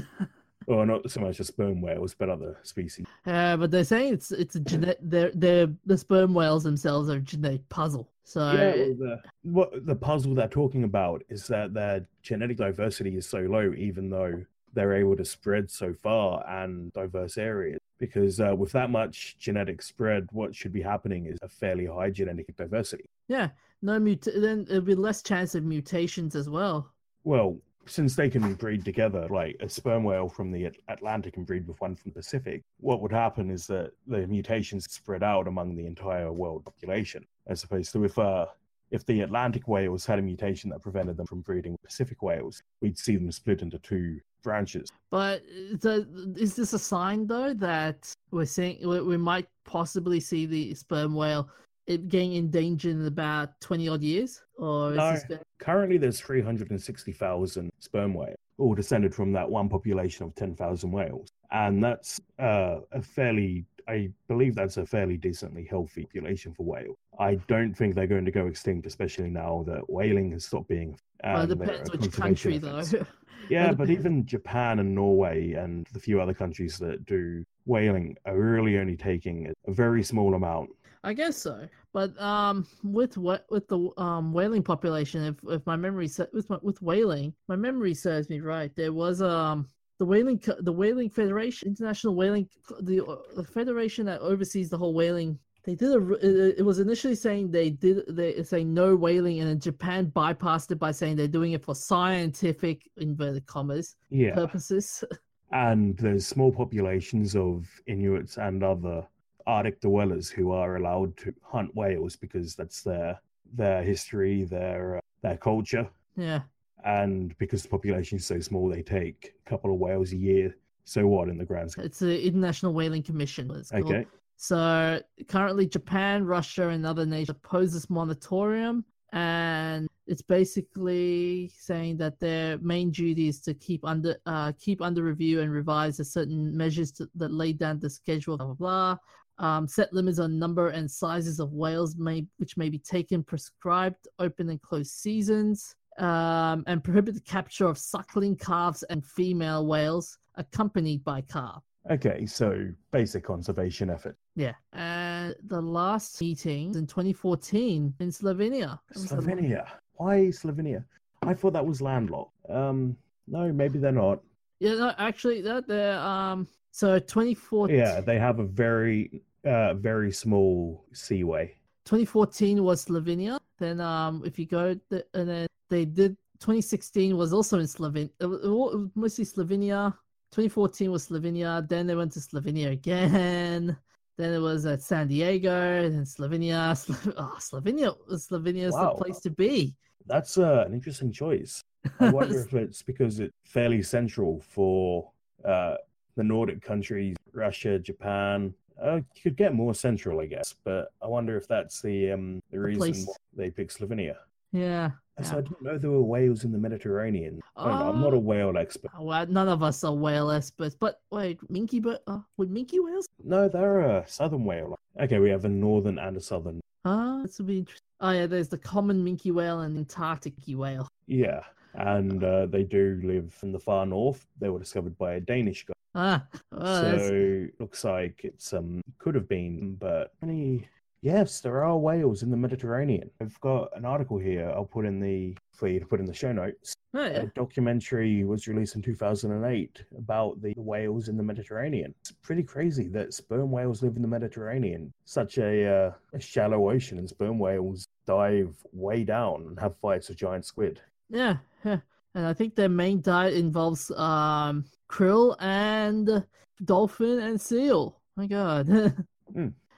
or not so much the sperm whales, but other species. uh, but they're saying it's it's a genetic. [clears throat] They're they're the sperm whales themselves are a genetic puzzle. So yeah, well, the, what the puzzle they're talking about is that their genetic diversity is so low, even though they're able to spread so far and diverse areas. Because uh, with that much genetic spread, what should be happening is a fairly high genetic diversity. yeah, no mut. Then there'd be less chance of mutations as well. Well, since they can breed together, like a sperm whale from the At- Atlantic can breed with one from the Pacific, what would happen is that the mutations spread out among the entire world population, as opposed to if uh, if the Atlantic whales had a mutation that prevented them from breeding Pacific whales, we'd see them split into two branches. But uh, the, is this a sign though that we're seeing we might possibly see the sperm whale it getting endangered in about twenty odd years, or is No. this going- Currently, there's 360,000 sperm whales, all descended from that one population of 10,000 whales. And that's uh, a fairly, I believe that's a fairly decently healthy population for whale. I don't think they're going to go extinct, especially now that whaling has stopped being. well, it depends which country though. [laughs] [laughs] Yeah, Well, but even Japan and Norway and the few other countries that do whaling are really only taking a very small amount. I guess so. But um, with what with the um whaling population, if if my memory with my, with whaling, my memory serves me right, there was um the whaling the whaling federation, international whaling, the, uh, the federation that oversees the whole whaling. They did a. It it was initially saying they did they saying no whaling, and then Japan bypassed it by saying they're doing it for scientific inverted commas Yeah. purposes. [laughs] and there's small populations of Inuits and other Arctic dwellers who are allowed to hunt whales because that's their their history, their uh, their culture, yeah. and because the population is so small, they take a couple of whales a year. So what in the grand scheme? It's the International Whaling Commission. Okay, So currently, Japan, Russia, and other nations oppose this moratorium, and it's basically saying that their main duty is to keep under uh, keep under review and revise certain measures to, that lay down the schedule. Blah blah blah. Um, set limits on number and sizes of whales may which may be taken prescribed open and closed seasons. Um, and prohibit the capture of suckling calves and female whales accompanied by calf. okay. So basic conservation effort. Yeah. And the last meeting in 2014 in Slovenia. Slovenia. Why Slovenia? I thought that was landlocked. Um, no, maybe they're not. Yeah, no, actually, that they're um. So 2014. Yeah, they have a very, uh, very small seaway. 2014 was Slovenia. Then um, if you go and then they did 2016 was also in Slovenia. It was, mostly Slovenia. 2014 was Slovenia. Then they went to Slovenia again. [laughs] Then it was at San Diego. Then Slovenia. Slo- [laughs] oh, Slovenia. Slovenia is Wow. the place to be. That's uh, an interesting choice. I wonder [laughs] if it's because it's fairly central for uh, the Nordic countries, Russia, Japan. Uh, you could get more central, I guess, but I wonder if that's the um the reason place. why they picked Slovenia. yeah. So yeah. I didn't know there were whales in the Mediterranean. Uh, I am not a Oh. whale expert. Oh, Well, none of us are whale experts, but wait, minke, but uh, would minke whales? No, they're a southern whale. Okay, we have a northern and a southern. Ah, this would be interesting. Oh yeah, there's the common minke whale and Antarctic whale. Yeah, and uh, they do live in the far north. They were discovered by a Danish guy. Ah, oh, so looks like it's um could have been, but any yes, there are whales in the Mediterranean. I've got an article here. I'll put in the for you to put in the show notes. oh, yeah. A documentary was released in 2008 about the whales in the Mediterranean. It's pretty crazy that sperm whales live in the Mediterranean, such a, uh, a shallow ocean, and sperm whales dive way down and have fights with giant squid. yeah, yeah. And I think their main diet involves um krill and dolphin and seal. My God. [laughs]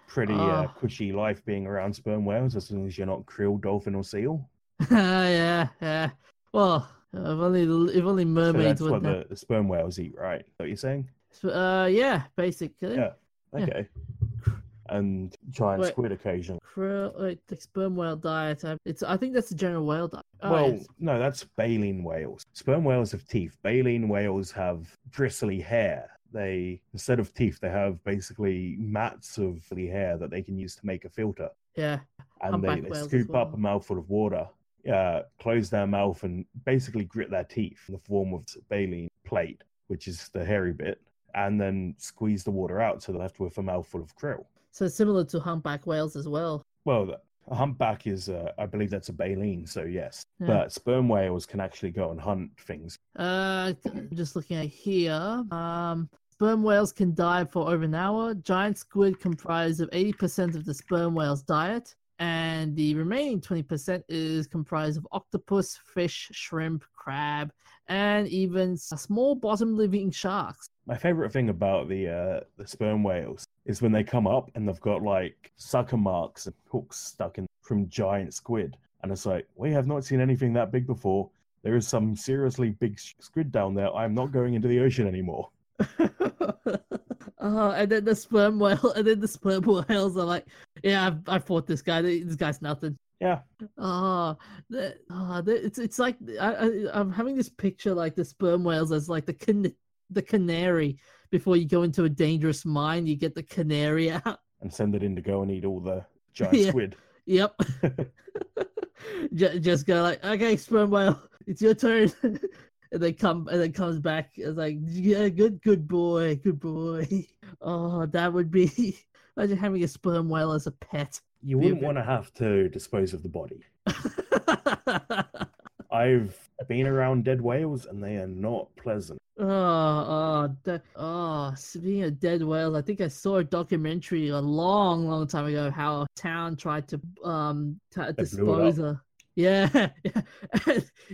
Pretty uh, Ah. cushy life being around sperm whales as long as you're not krill, dolphin, or seal. [laughs] yeah, yeah. Well, if only if only mermaids. So that's what the, the sperm whales eat, right? Is that what you're saying? Uh, yeah, basically. Yeah. Yeah. And giant Wait. squid occasionally. Krill, wait, the sperm whale diet. uh, It's I think that's the general whale diet. Oh, well, yes. no, that's baleen whales. Sperm whales have teeth. Baleen whales have bristly hair. They instead of teeth, they have basically mats of the hair that they can use to make a filter. yeah. And they, they scoop up a mouthful of water, uh, close their mouth, and basically grit their teeth in the form of baleen plate, which is the hairy bit, and then squeeze the water out, so they're left with a mouthful of krill. So similar to humpback whales as well. Well, a humpback is, uh, I believe that's a baleen, so yes. Yeah. But sperm whales can actually go and hunt things. Uh, just looking at here. Um, sperm whales can dive for over an hour. Giant squid comprise of 80% of the sperm whale's diet, and the remaining 20% is comprised of octopus, fish, shrimp, crab, and even small bottom-living sharks. My favorite thing about the uh, the sperm whales is when they come up and they've got like sucker marks and hooks stuck in from giant squid, and it's like we have not seen anything that big before. There is some seriously big squid down there. I'm not going into the ocean anymore. [laughs] uh, and then the sperm whale, and then the sperm whales are like, Yeah, I've, I fought this guy. This guy's nothing. Yeah. Oh, the, oh the, it's it's like I, I I'm having this picture like the sperm whales as like the can, the canary before you go into a dangerous mine. You get the canary out. And send it in to go and eat all the [laughs] giant Yeah. squid. Yep. [laughs] Ju- Just go like, okay, sperm whale, it's your turn. And then come and then comes back. It's like, yeah, good, good boy, good boy. [laughs] Oh, that would be [laughs] imagine having a sperm whale as a pet. You wouldn't bit- want to have to dispose of the body. [laughs] I've been around dead whales and they are not pleasant. Oh, oh, that, oh, speaking of dead whales, I think I saw a documentary a long, long time ago how a town tried to um to dispose of. Yeah, [laughs]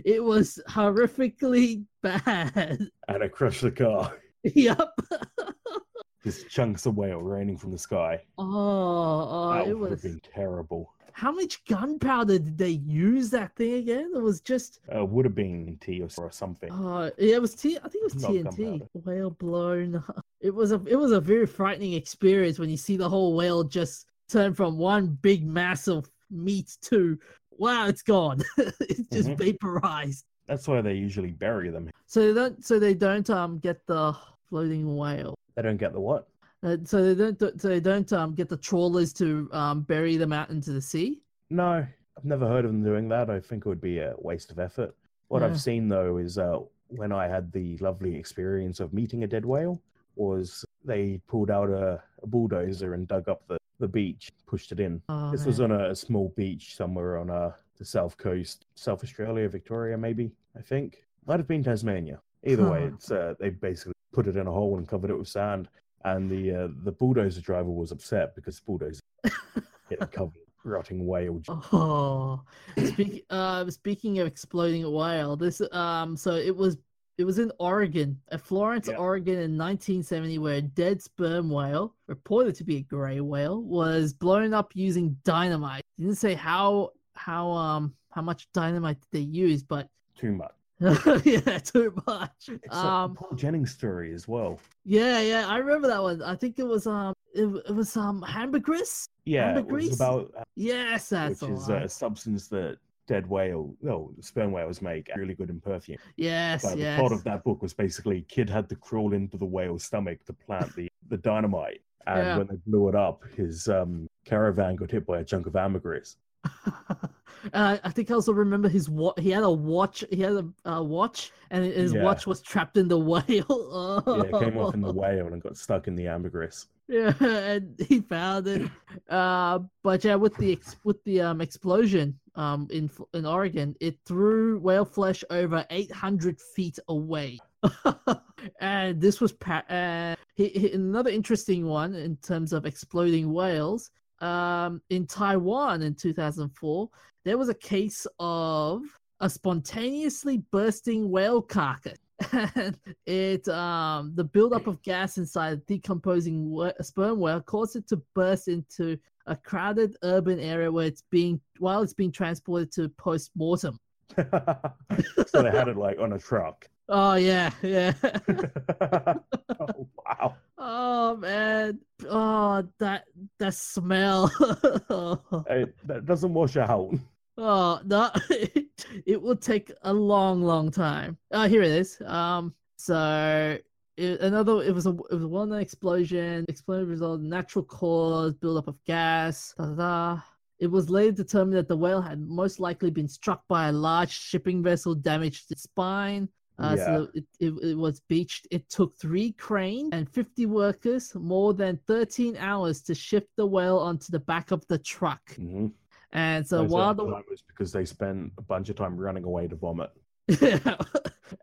it was horrifically bad. And I crushed the car. yep. [laughs] Just chunks of whale raining from the sky. Oh, oh, that it would was. have been terrible. How much gunpowder did they use that thing again? It was just. Uh, would have been tea or, or something. Uh, yeah, it was T. I think it was Not TNT. Whale blown. [laughs] It was a. It was a very frightening experience when you see the whole whale just turn from one big mass of meat to wow, it's gone. [laughs] it's just Mhm. vaporized. That's why they usually bury them. So they don't. So they don't um get the floating whale. They don't get the what? Uh, so they don't. So they don't um get the trawlers to um bury them out into the sea. No, I've never heard of them doing that. I think it would be a waste of effort. What Yeah. I've seen though is uh, when I had the lovely experience of meeting a dead whale, was they pulled out a, a bulldozer and dug up the, the beach, pushed it in. Oh, this was on a, a small beach somewhere on uh, the south coast, South Australia, Victoria, maybe. I think might have been Tasmania. Either way, it's uh, they basically put it in a hole and covered it with sand. And the uh, the bulldozer driver was upset because the bulldozer [laughs] hit covered rotting whale. Oh, speak, uh, speaking of exploding whale, this um, so it was it was in Oregon, uh, Florence, Yeah. Oregon, in 1970, where a dead sperm whale, reported to be a gray whale, was blown up using dynamite. Didn't say how how um how much dynamite did they use, but Too much. [laughs] yeah, too much. It's Um, Paul Jennings story as well. yeah, yeah, I remember that one. I think it was um, it, it was um, ambergris. Yeah, it was about uh, Yes, that's which is a substance that dead whale, no, sperm whales make really good in perfume. yes, But yes. the plot of that book was basically kid had to crawl into the whale's stomach to plant the, the dynamite. And Yeah. when they blew it up, his um, caravan got hit by a chunk of ambergris. [laughs] uh, I think I also remember his wa- he had a watch. He had a uh, watch, and his Yeah. watch was trapped in the [laughs] whale. Oh. Yeah, it came off in the [laughs] whale and got stuck in the ambergris. Yeah, [laughs] and he found it. Uh, but yeah, with the ex- with the um explosion um in in Oregon, it threw whale flesh over eight hundred feet away. [laughs] and this was pa- uh, he, he- another interesting one in terms of exploding whales. Um, in Taiwan in 2004, there was a case of a spontaneously bursting whale carcass. And [laughs] it um the buildup of gas inside a decomposing sperm whale caused it to burst into a crowded urban area where it's being while it's being transported to post mortem. [laughs] so they had it like on a truck. Oh yeah, yeah. [laughs] oh, wow. oh man. Oh that that smell. It, that doesn't wash out. Oh no, [laughs] it will take a long, long time. Oh, here it is. Um, so it, another. It was a it was a well-known explosion. Explosion resulted in natural cause, buildup of gas. Da, da, da. It was later determined that the whale had most likely been struck by a large shipping vessel, damaged its spine. Uh, Yeah. So it, it, it was beached. It took three cranes and 50 workers more than 13 hours to shift the whale onto the back of the truck. hmm And so of while the was because they spent a bunch of time running away to vomit. [laughs]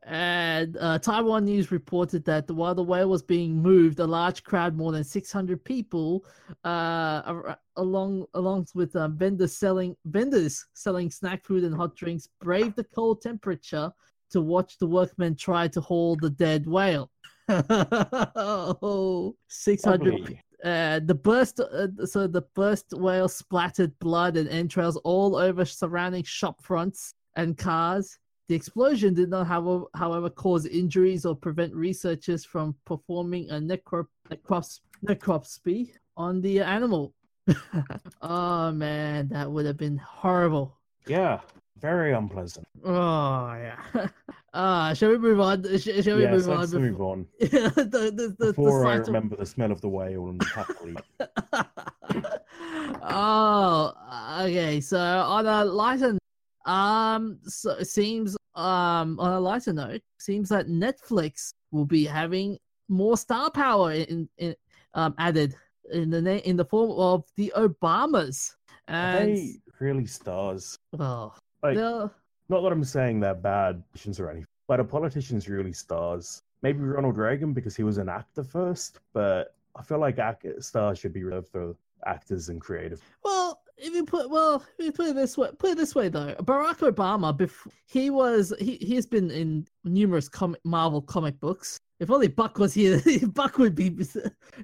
and uh, Taiwan News reported that while the whale was being moved, a large crowd, more than 600 people, uh, along along with um, vendors selling vendors selling snack food and hot drinks, braved the cold temperature to watch the workmen try to haul the dead whale. [laughs] oh, 600 Lovely. Uh, the burst, uh, so the burst whale splattered blood and entrails all over surrounding shop fronts and cars. The explosion did not, however, however, cause injuries or prevent researchers from performing a necro- necros- necropsy on the animal. [laughs] oh man, that would have been horrible. Yeah, very unpleasant. Oh yeah. Uh, [laughs] shall we move on? Sh- shall we yes, move let's on? [laughs] move on. the, the, the, Before I sight of- remember the smell of the whale and the [laughs] oh, okay. So on a lighter, um, so it seems um on a lighter note, seems that Netflix will be having more star power in, in um added in the na- in the form of the Obamas, Are and they really stars? well, Like, they'll- not that I'm saying they're bad politicians or anything, but a politicians really stars? Maybe Ronald Reagan because he was an actor first, but I feel like act- stars should be reserved for actors and creative. Well, if you put well, if you put it this way, put it this way though, Barack Obama, before he was he he's been in numerous comic Marvel comic books. If only Buck was here, [laughs] Buck would be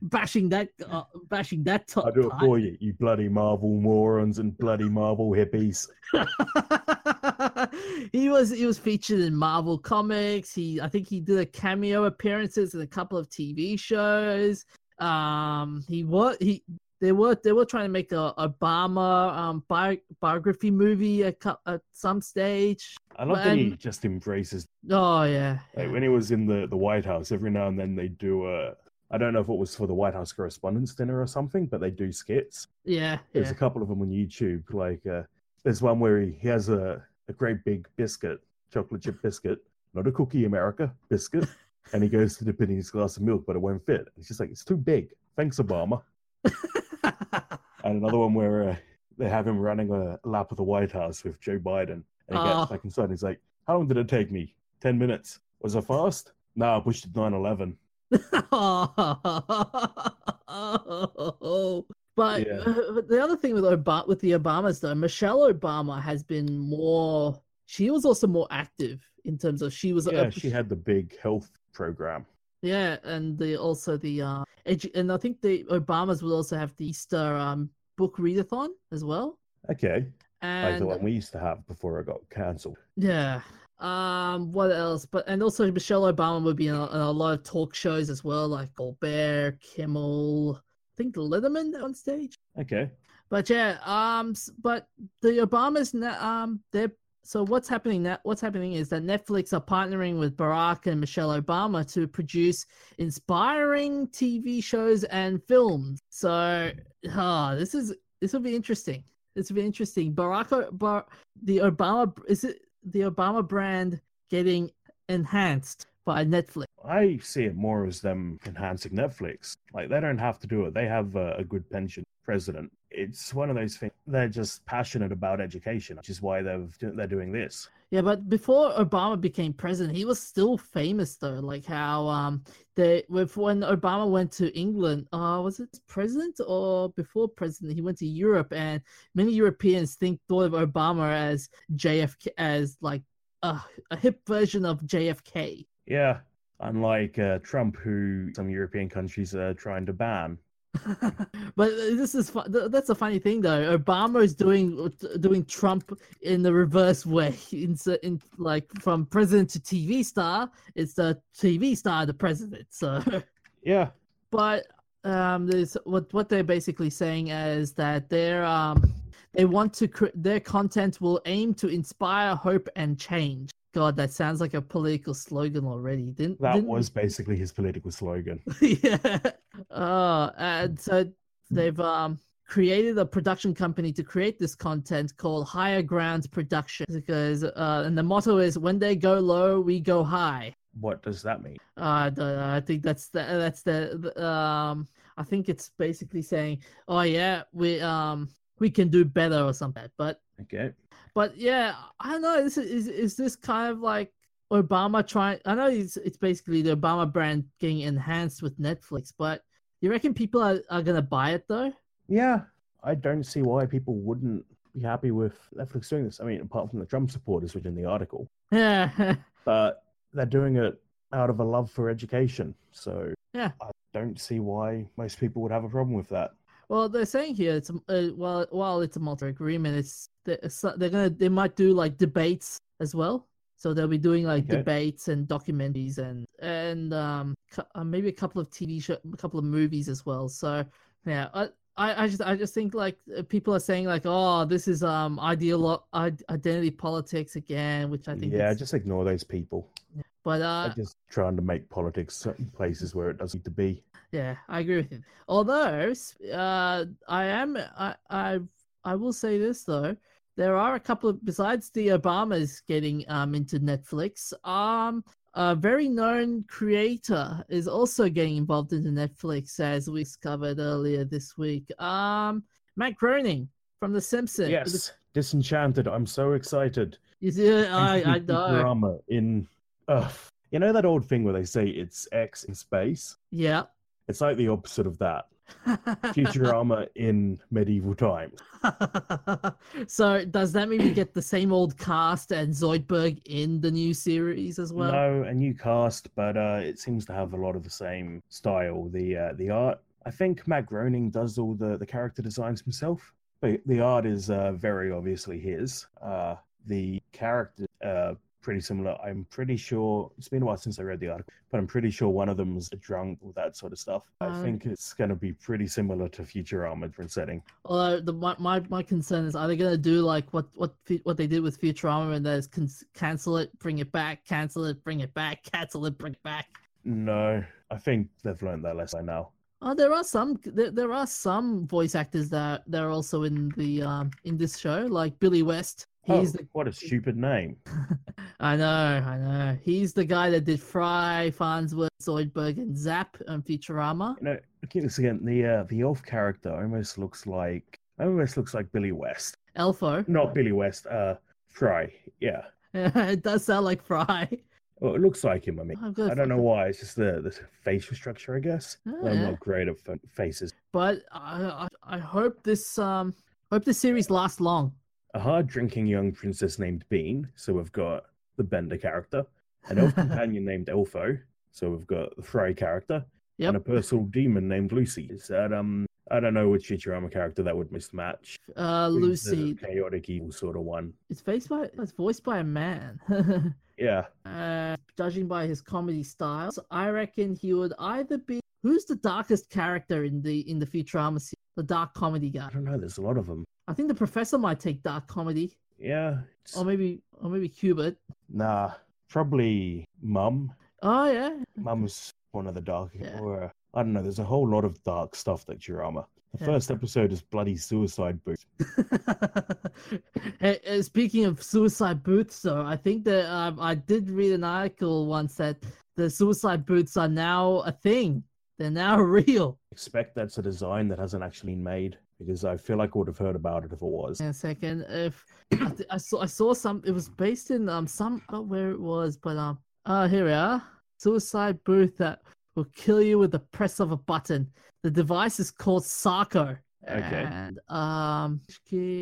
bashing that uh, bashing that top. I'll do it for you, you bloody Marvel morons and bloody Marvel hippies. [laughs] he was he was featured in Marvel comics. He I think he did a cameo appearances in a couple of TV shows. Um, he was he they were they were trying to make a Obama um bi- biography movie at, at some stage. I love that he just embraces. Oh yeah, Like yeah. when he was in the, the White House, every now and then they do a. I don't know if it was for the White House Correspondents' Dinner or something, but they do skits. yeah, There's yeah. a couple of them on YouTube. Like uh, there's one where he, he has a, a great big biscuit, chocolate chip biscuit, not a cookie America biscuit, [laughs] and he goes to dip it in his glass of milk, but it won't fit. It's just like it's too big. Thanks, Obama. [laughs] And another one where uh, they have him running a lap of the White House with Joe Biden, and he Oh. gets back inside. And he's like, "How long did it take me? Ten minutes? Was I fast? No, I pushed it 9/11." [laughs] but, Yeah. uh, but the other thing with Obama, with the Obamas though, Michelle Obama has been more. She was also more active in terms of she was. Yeah, a, she had the big health program. Yeah, and the also the uh, edu- and I think the Obamas will also have the Easter um book readathon as well. Okay, like And the one we used to have before it got cancelled. Yeah. Um. What else? But and also Michelle Obama would be in a, in a lot of talk shows as well, like Colbert, Kimmel, I think Letterman on stage. Okay, But yeah. Um. But the Obamas. Um. They're so what's happening now? What's happening is that Netflix are partnering with Barack and Michelle Obama to produce inspiring TV shows and films. So, ah, this is this will be interesting. This will be interesting. Barack, Bar, the Obama is it the Obama brand getting enhanced by Netflix? I see it more as them enhancing Netflix. Like they don't have to do it. They have a, a good pension president. It's one of those things. They're just passionate about education, which is why they've they're doing this. Yeah, but before Obama became president, he was still famous though. Like how um they with when Obama went to England, uh was it president or before president? He went to Europe, and many Europeans think thought of Obama as JFK as like a, a hip version of JFK. Yeah, unlike uh, Trump, who some European countries are trying to ban. [laughs] but this is that's a funny thing though. Obama is doing doing Trump in the reverse way. [laughs] In, in like from president to TV star, it's the TV star the president. So. [laughs] Yeah, but um there's what what they're basically saying is that they're um they want to cre- their content will aim to inspire hope and change god that sounds like a political slogan already didn't that didn't- was basically his political slogan. [laughs] yeah uh and so they've um created a production company to create this content called higher ground production because uh and the motto is when they go low we go high What does that mean? uh, I. I think that's the that's the, the um. I think it's basically saying, oh yeah, we um we can do better or something. But Okay. But yeah, I don't know. This is is, is this kind of like Obama trying? I know it's it's basically the Obama brand getting enhanced with Netflix, but you reckon people are, are gonna buy it though? Yeah, I don't see why people wouldn't be happy with Netflix doing this. I mean, apart from the Trump supporters within the article, Yeah, [laughs] but they're doing it out of a love for education. So Yeah. I don't see why most people would have a problem with that. Well, they're saying here it's uh, well, while it's a multi agreement, it's they're, they're gonna they might do like debates as well. So they'll be doing like Okay. debates and documentaries and and um cou- uh, maybe a couple of TV show, a couple of movies as well. So yeah, I I, I just I just think like uh, people are saying like oh this is um ideolo- identity politics again which I think yeah, just ignore those people. but They're uh just trying to make politics certain places where it doesn't need to be. Yeah I agree with you although uh I am I I I will say this though there are a couple of besides the Obamas getting um into Netflix um a very known creator is also getting involved into Netflix as we discovered earlier this week um Matt Groening from The Simpsons Yes, Disenchanted. I'm so excited. You see, I, I know. Drama in. Ugh. You know that old thing where they say it's X in space? Yeah. It's like the opposite of that. [laughs] Futurama in medieval times. [laughs] so does that mean we get the same old cast and Zoidberg in the new series as well? no, a new cast, but uh, it seems to have a lot of the same style. The uh, the art. I think Matt Groening does all the the character designs himself, but the art is uh, very obviously his. Uh, the character uh, pretty similar. I'm pretty sure it's been a while since I read the article, but I'm pretty sure one of them's a drunk or that sort of stuff. I Um, think it's going to be pretty similar to Futurama, different setting. Although the my, my, my concern is are they gonna do like what what what they did with Futurama and there's can- cancel it, bring it back, cancel it, bring it back, [laughs] cancel it, bring it back. No, I think they've learned their lesson now. Oh, there are some there, there are some voice actors that that are also in the um in this show, like Billy West. He's oh, the what a stupid name. [laughs] I know, I know. He's the guy that did Fry, Farnsworth, Zoidberg, and Zap on Futurama. You know, looking at this again, the uh, the elf character almost looks like almost looks like Billy West. Elfo. Not Billy West, uh Fry. Yeah. [laughs] it does sound like Fry. Well, it looks like him, I mean. I'm I don't know why, it's just the, the facial structure, I guess. Oh, I'm not great at faces. But I, I I hope this um hope this series lasts long. A hard drinking young princess named Bean, so we've got the Bender character. An elf [laughs] companion named Elfo, so we've got the Fry character. Yep. And a personal demon named Lucy. Is that um I don't know which Futurama character that would mismatch. Uh, Lucy. chaotic evil sort of one. It's faced by it's voiced by a man. [laughs] Yeah. uh, judging by his comedy styles, I reckon he would either be who's the darkest character in the in the Futurama series, the dark comedy guy. I don't know, there's a lot of them. I think the professor might take dark comedy, Yeah. it's- or maybe or maybe Hubert. Nah. Probably Mum. Oh yeah, Mum's one of the dark Yeah. or uh, I don't know, there's a whole lot of dark stuff that Futurama. The first episode is bloody suicide booth. [laughs] Hey, uh, speaking of suicide booths, though, I think that um, I did read an article once that the suicide booths are now a thing. They're now [laughs] real. Expect that's a design that hasn't actually been made because I feel like I would have heard about it if it was. In a second, if I, th- I saw, I saw some. It was based in um some I forgot where it was, but um, oh here we are. Suicide booth that will kill you with the press of a button. The device is called Sarco. Okay. And um,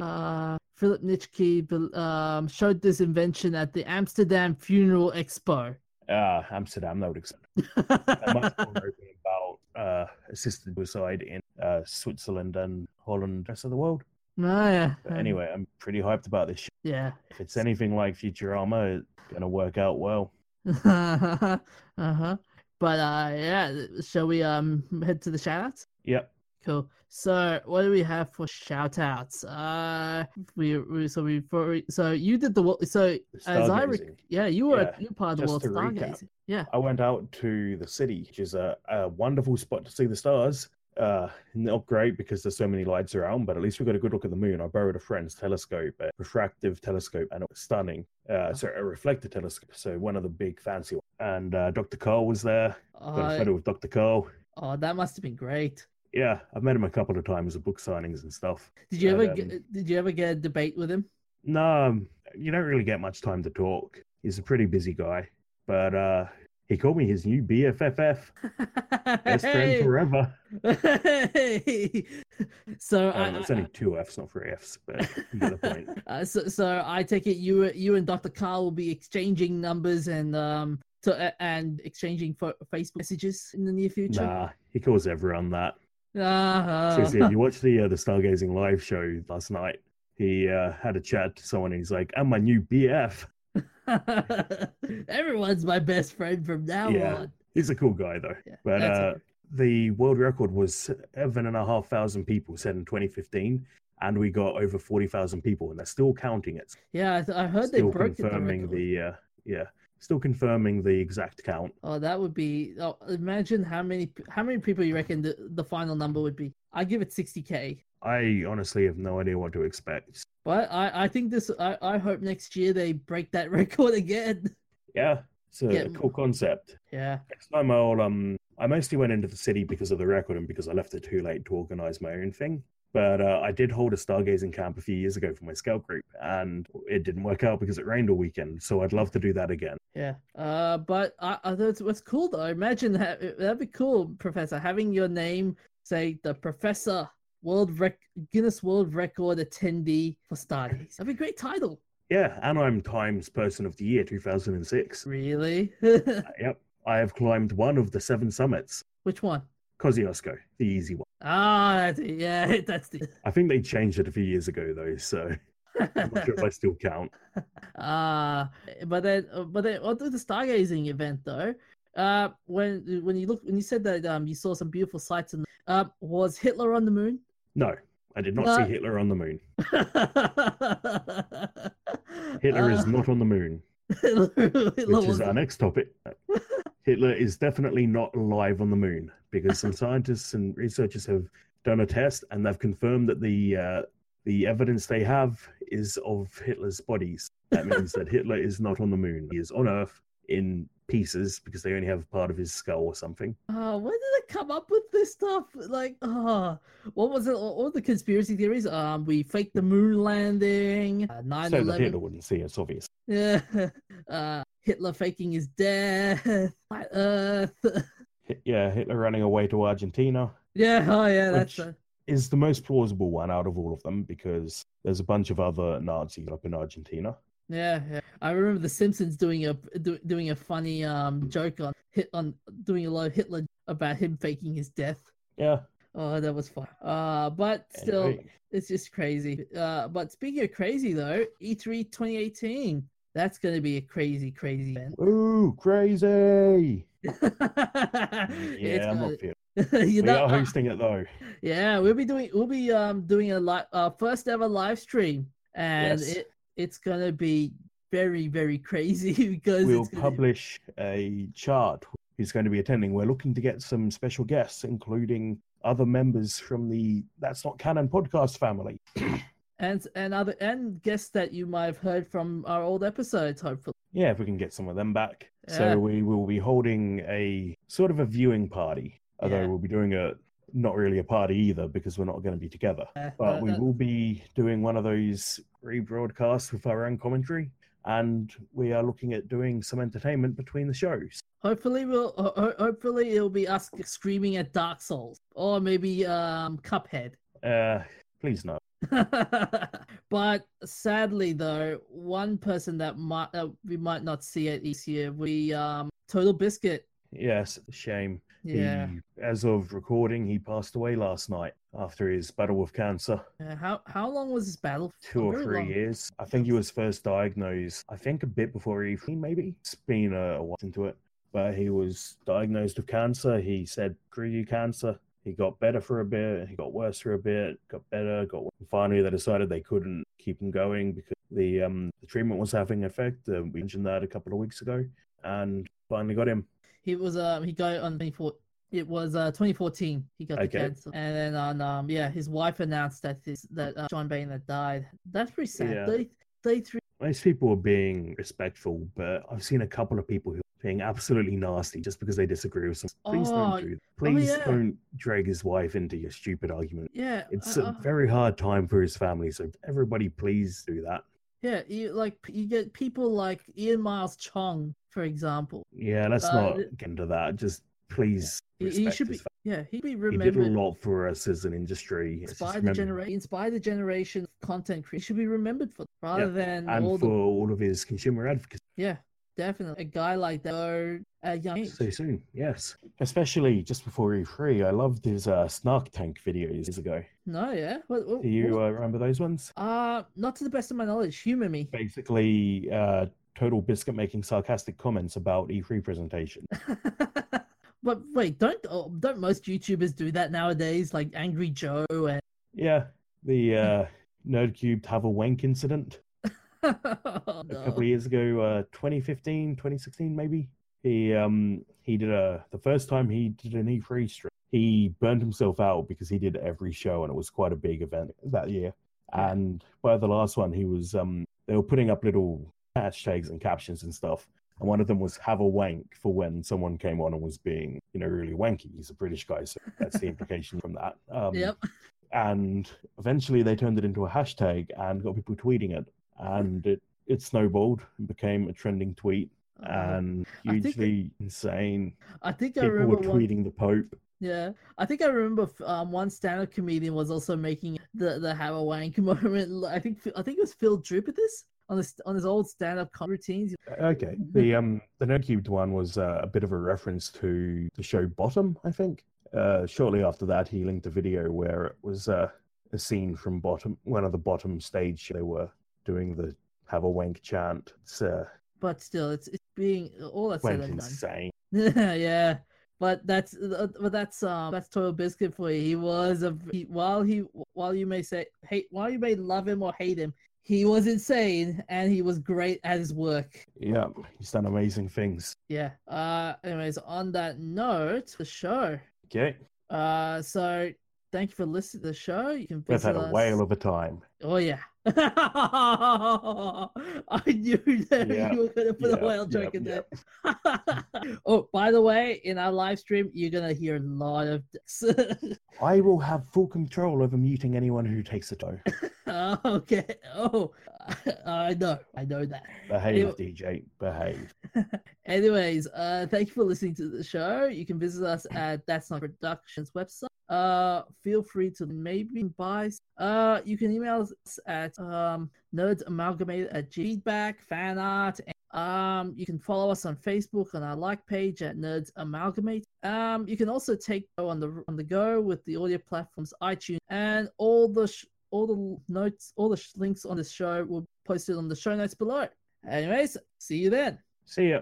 uh, Philip Nitschke um, showed this invention at the Amsterdam Funeral Expo. Ah, Amsterdam, that would expect. [laughs] That much more open about uh, assisted suicide in uh, Switzerland and Holland, and rest of the world. Oh, yeah. But anyway, I'm pretty hyped about this. Shit. Yeah. If it's anything like Futurama, it's gonna work out well. [laughs] uh huh. But uh, yeah. Shall we um head to the shoutouts? Yep. Cool. So what do we have for shoutouts? Uh, we, we so we for so you did the so as I rec- yeah you were Yeah, you part of the just world to recap. Yeah. I went out to the city, which is a, a wonderful spot to see the stars. Uh, not great because there's so many lights around, but at least we got a good look at the moon. I borrowed a friend's telescope, a refractive telescope, and it was stunning. Uh, sorry, a reflector telescope, so one of the big fancy ones. And uh, Dr. Karl was there. Got a Uh, photo with Dr. Karl. oh, that must have been great. Yeah, I've met him a couple of times at book signings and stuff. Did you But, ever um, get, did you ever get a debate with him? No, um, you don't really get much time to talk. He's a pretty busy guy, but uh, he called me his new BFFF, best friend forever. Hey! so I, Um, it's I- only two Fs, not three Fs, but you get the point. [laughs] Uh, so, so I take it you you and Dr. Karl will be exchanging numbers and um to, uh, and exchanging fo- Facebook messages in the near future. Nah, he calls everyone that. Uh-huh. Seriously, if you [laughs] watch the uh, the Stargazing live show last night, he uh, had a chat to someone. And he's like, "I'm my new BF." [laughs] Everyone's my best friend from now Yeah. on. He's a cool guy though. Yeah, But uh, the world record was seven and a half thousand people set in 2015, and we got over 40,000 people, and they're still counting it. Yeah, I, th- I heard they Still broke confirming record. the, uh, yeah, still confirming the exact count. Oh, that would be. Oh, imagine how many how many people you reckon the, the final number would be. I give it 60k. I honestly have no idea what to expect. But I, I think this. I, I hope next year they break that [laughs] record again. Yeah, it's a Yeah. cool concept. Yeah. Next time I'll um I mostly went into the city because of the record and because I left it too late to organize my own thing. But uh, I did hold a stargazing camp a few years ago for my scout group, and it didn't work out because it rained all weekend. So I'd love to do that again. Yeah. Uh, but I, I that's what's cool though. Imagine that that'd be cool, Professor, having your name say the Professor World Rec Guinness World Record attendee for Stargaze. That'd be a great title. Yeah, and I'm Times Person of the Year 2006. Really? [laughs] Yep, I have climbed one of the seven summits. Which one? Kosciuszko, the easy one. Ah, that's it. yeah, [laughs] that's the. I think they changed it a few years ago though, so [laughs] I'm not sure if I still count. Uh but then but then onto the stargazing event though. Uh when when you look when you said that um you saw some beautiful sights and uh was Hitler on the moon? No, I did not No. see Hitler on the moon. [laughs] Hitler is Uh, not on the moon. Hitler, [laughs] Hitler which is our next topic. [laughs] Hitler is definitely not alive on the moon because some scientists and researchers have done a test and they've confirmed that the uh, the evidence they have is of Hitler's bodies. That means that Hitler is not on the moon. He is on Earth in pieces because they only have part of his skull or something. Oh, when did they come up with this stuff? Like, oh, what was it? Were the conspiracy theories? Um, we faked the moon landing. Uh, 9 So that Hitler wouldn't see us, obvious. Yeah. [laughs] Uh, Hitler faking his death. [laughs] Flat Earth. Yeah, Hitler running away to Argentina yeah. Oh, yeah. That's. Uh, is the most plausible one out of all of them because there's a bunch of other Nazis up in Argentina. Yeah, yeah. I remember The Simpsons doing a do, doing a funny um joke on hit on doing a lot of Hitler about him faking his death. Yeah. Oh, that was fun. Uh, but still, anyway. it's just crazy. Uh, but speaking of crazy though, E E3 2018, that's gonna be a crazy, crazy event. Ooh, crazy! [laughs] Yeah, I'm not feeling. [laughs] you We know, are [laughs] hosting it though. yeah, we'll be doing we'll be um doing a li- uh, first ever live stream, and Yes. it it's gonna be very very crazy [laughs] because We'll publish a chart who's going to be attending. We're looking to get some special guests, including other members from the That's Not Canon podcast family. [clears throat] and and other and guests that you might have heard from our old episodes, hopefully. Yeah, if we can get some of them back. Yeah. So we will be holding a sort of a viewing party, although Yeah. we'll be doing a not really a party either because we're not going to be together. Uh, But uh, we uh, will be doing one of those rebroadcasts with our own commentary, and we are looking at doing some entertainment between the shows. Hopefully, we'll ho- hopefully it'll be us screaming at Dark Souls or maybe um Cuphead. Uh, please no. [laughs] but sadly, though, one person that might we might not see it this year, we um Total Biscuit. Yes, shame. Yeah. He, as of recording, he passed away last night after his battle with cancer. Uh, how how long was this battle? Two or three long. years. I think he was first diagnosed, I think a bit before E3, maybe. It's been a, a while into it. But he was diagnosed with cancer. He said, you, cancer. He got better for a bit. He got worse for a bit. Got better. Got worse. Finally, they decided they couldn't keep him going because the um the treatment was having effect. Uh, we mentioned that a couple of weeks ago, and finally got him. He was um he got it on 24 it was uh 2014 he got the cancer and then on um yeah his wife announced that this that uh, John Bain had died that's pretty sad Yeah. they they three Most people are being respectful, but I've seen a couple of people who are being absolutely nasty just because they disagree with something. Please Oh, don't do that. Please yeah. don't drag his wife into your stupid argument. yeah It's uh, a very hard time for his family, so everybody please do that. Yeah you like you get people like Ian Miles Chong for example Yeah, let's Uh, not get into that. Just please he, he respect should be family. yeah he'd be remembered. He did a lot for us as an industry. Inspire the generation inspire the generation of content creators should be remembered for rather than and all for the all of his consumer advocacy yeah definitely a guy like that or a young age. so soon. Yes, especially just before E3. I loved his uh, Snark Tank videos years ago. no yeah what, what, Do you what- uh, remember those ones? Uh, not to the best of my knowledge. Humor me. basically uh, total biscuit making sarcastic comments about E3 presentation. [laughs] but wait, don't oh, don't most YouTubers do that nowadays? Like Angry Joe and Yeah, the uh, [laughs] Nerdcube have a wank incident oh, [laughs] a couple of years ago, uh, 2015, 2016 maybe. He um he did a the first time he did an E3 stream. He burned himself out because he did every show and it was quite a big event that year. Yeah. And by the last one, he was um they were putting up little hashtags and captions and stuff. And one of them was "Have a wank" for when someone came on and was being, you know, really wanky. He's a British guy, so that's the [laughs] implication from that. Um, Yep. and eventually they turned it into a hashtag and got people tweeting it and it it snowballed and became a trending tweet Uh, and I hugely insane I think I people were remember one. tweeting the pope Yeah, I think I remember um, one stand-up comedian was also making the the have a wank [laughs] moment. I think I think it was Phil Jupitus on his on his old stand-up routines. okay the um the nerdcubed one was uh, a bit of a reference to the show bottom i think uh shortly after that he linked a video where it was uh, a scene from bottom one of the bottom stage they were doing the have a wank chant it's uh But still, it's it's being all that's said and done. insane [laughs] yeah, but that's uh, but that's um that's Total Biscuit for you. He was a he, while he while you may say hate while you may love him or hate him, he was insane and he was great at his work. yeah he's done amazing things Yeah. Uh. Anyways, on that note, the show. okay Uh. So thank you for listening to the show. You can visit we've had a us. whale of a time Oh yeah. [laughs] I knew that Yeah, you were gonna put yeah, a whale joke yeah, in there. [laughs] oh, by the way, in our live stream, you're gonna hear a lot of this. [laughs] I will have full control over muting anyone who takes a toe. Oh, okay. Oh, I know. I know that. Behave, Anyway- DJ. Behave. Anyways, uh, thank you for listening to the show. You can visit us at That's Not Productions website. Uh, feel free to maybe buy. Uh, you can email us at um nerdsamalgamated at feedback, fan art. And, um, you can follow us on Facebook on our like page at Nerds Amalgamate. Um, you can also take on the on the go with the audio platforms iTunes and all the sh- all the notes, all the sh- links on this show will be posted on the show notes below. Anyways, see you then. See ya.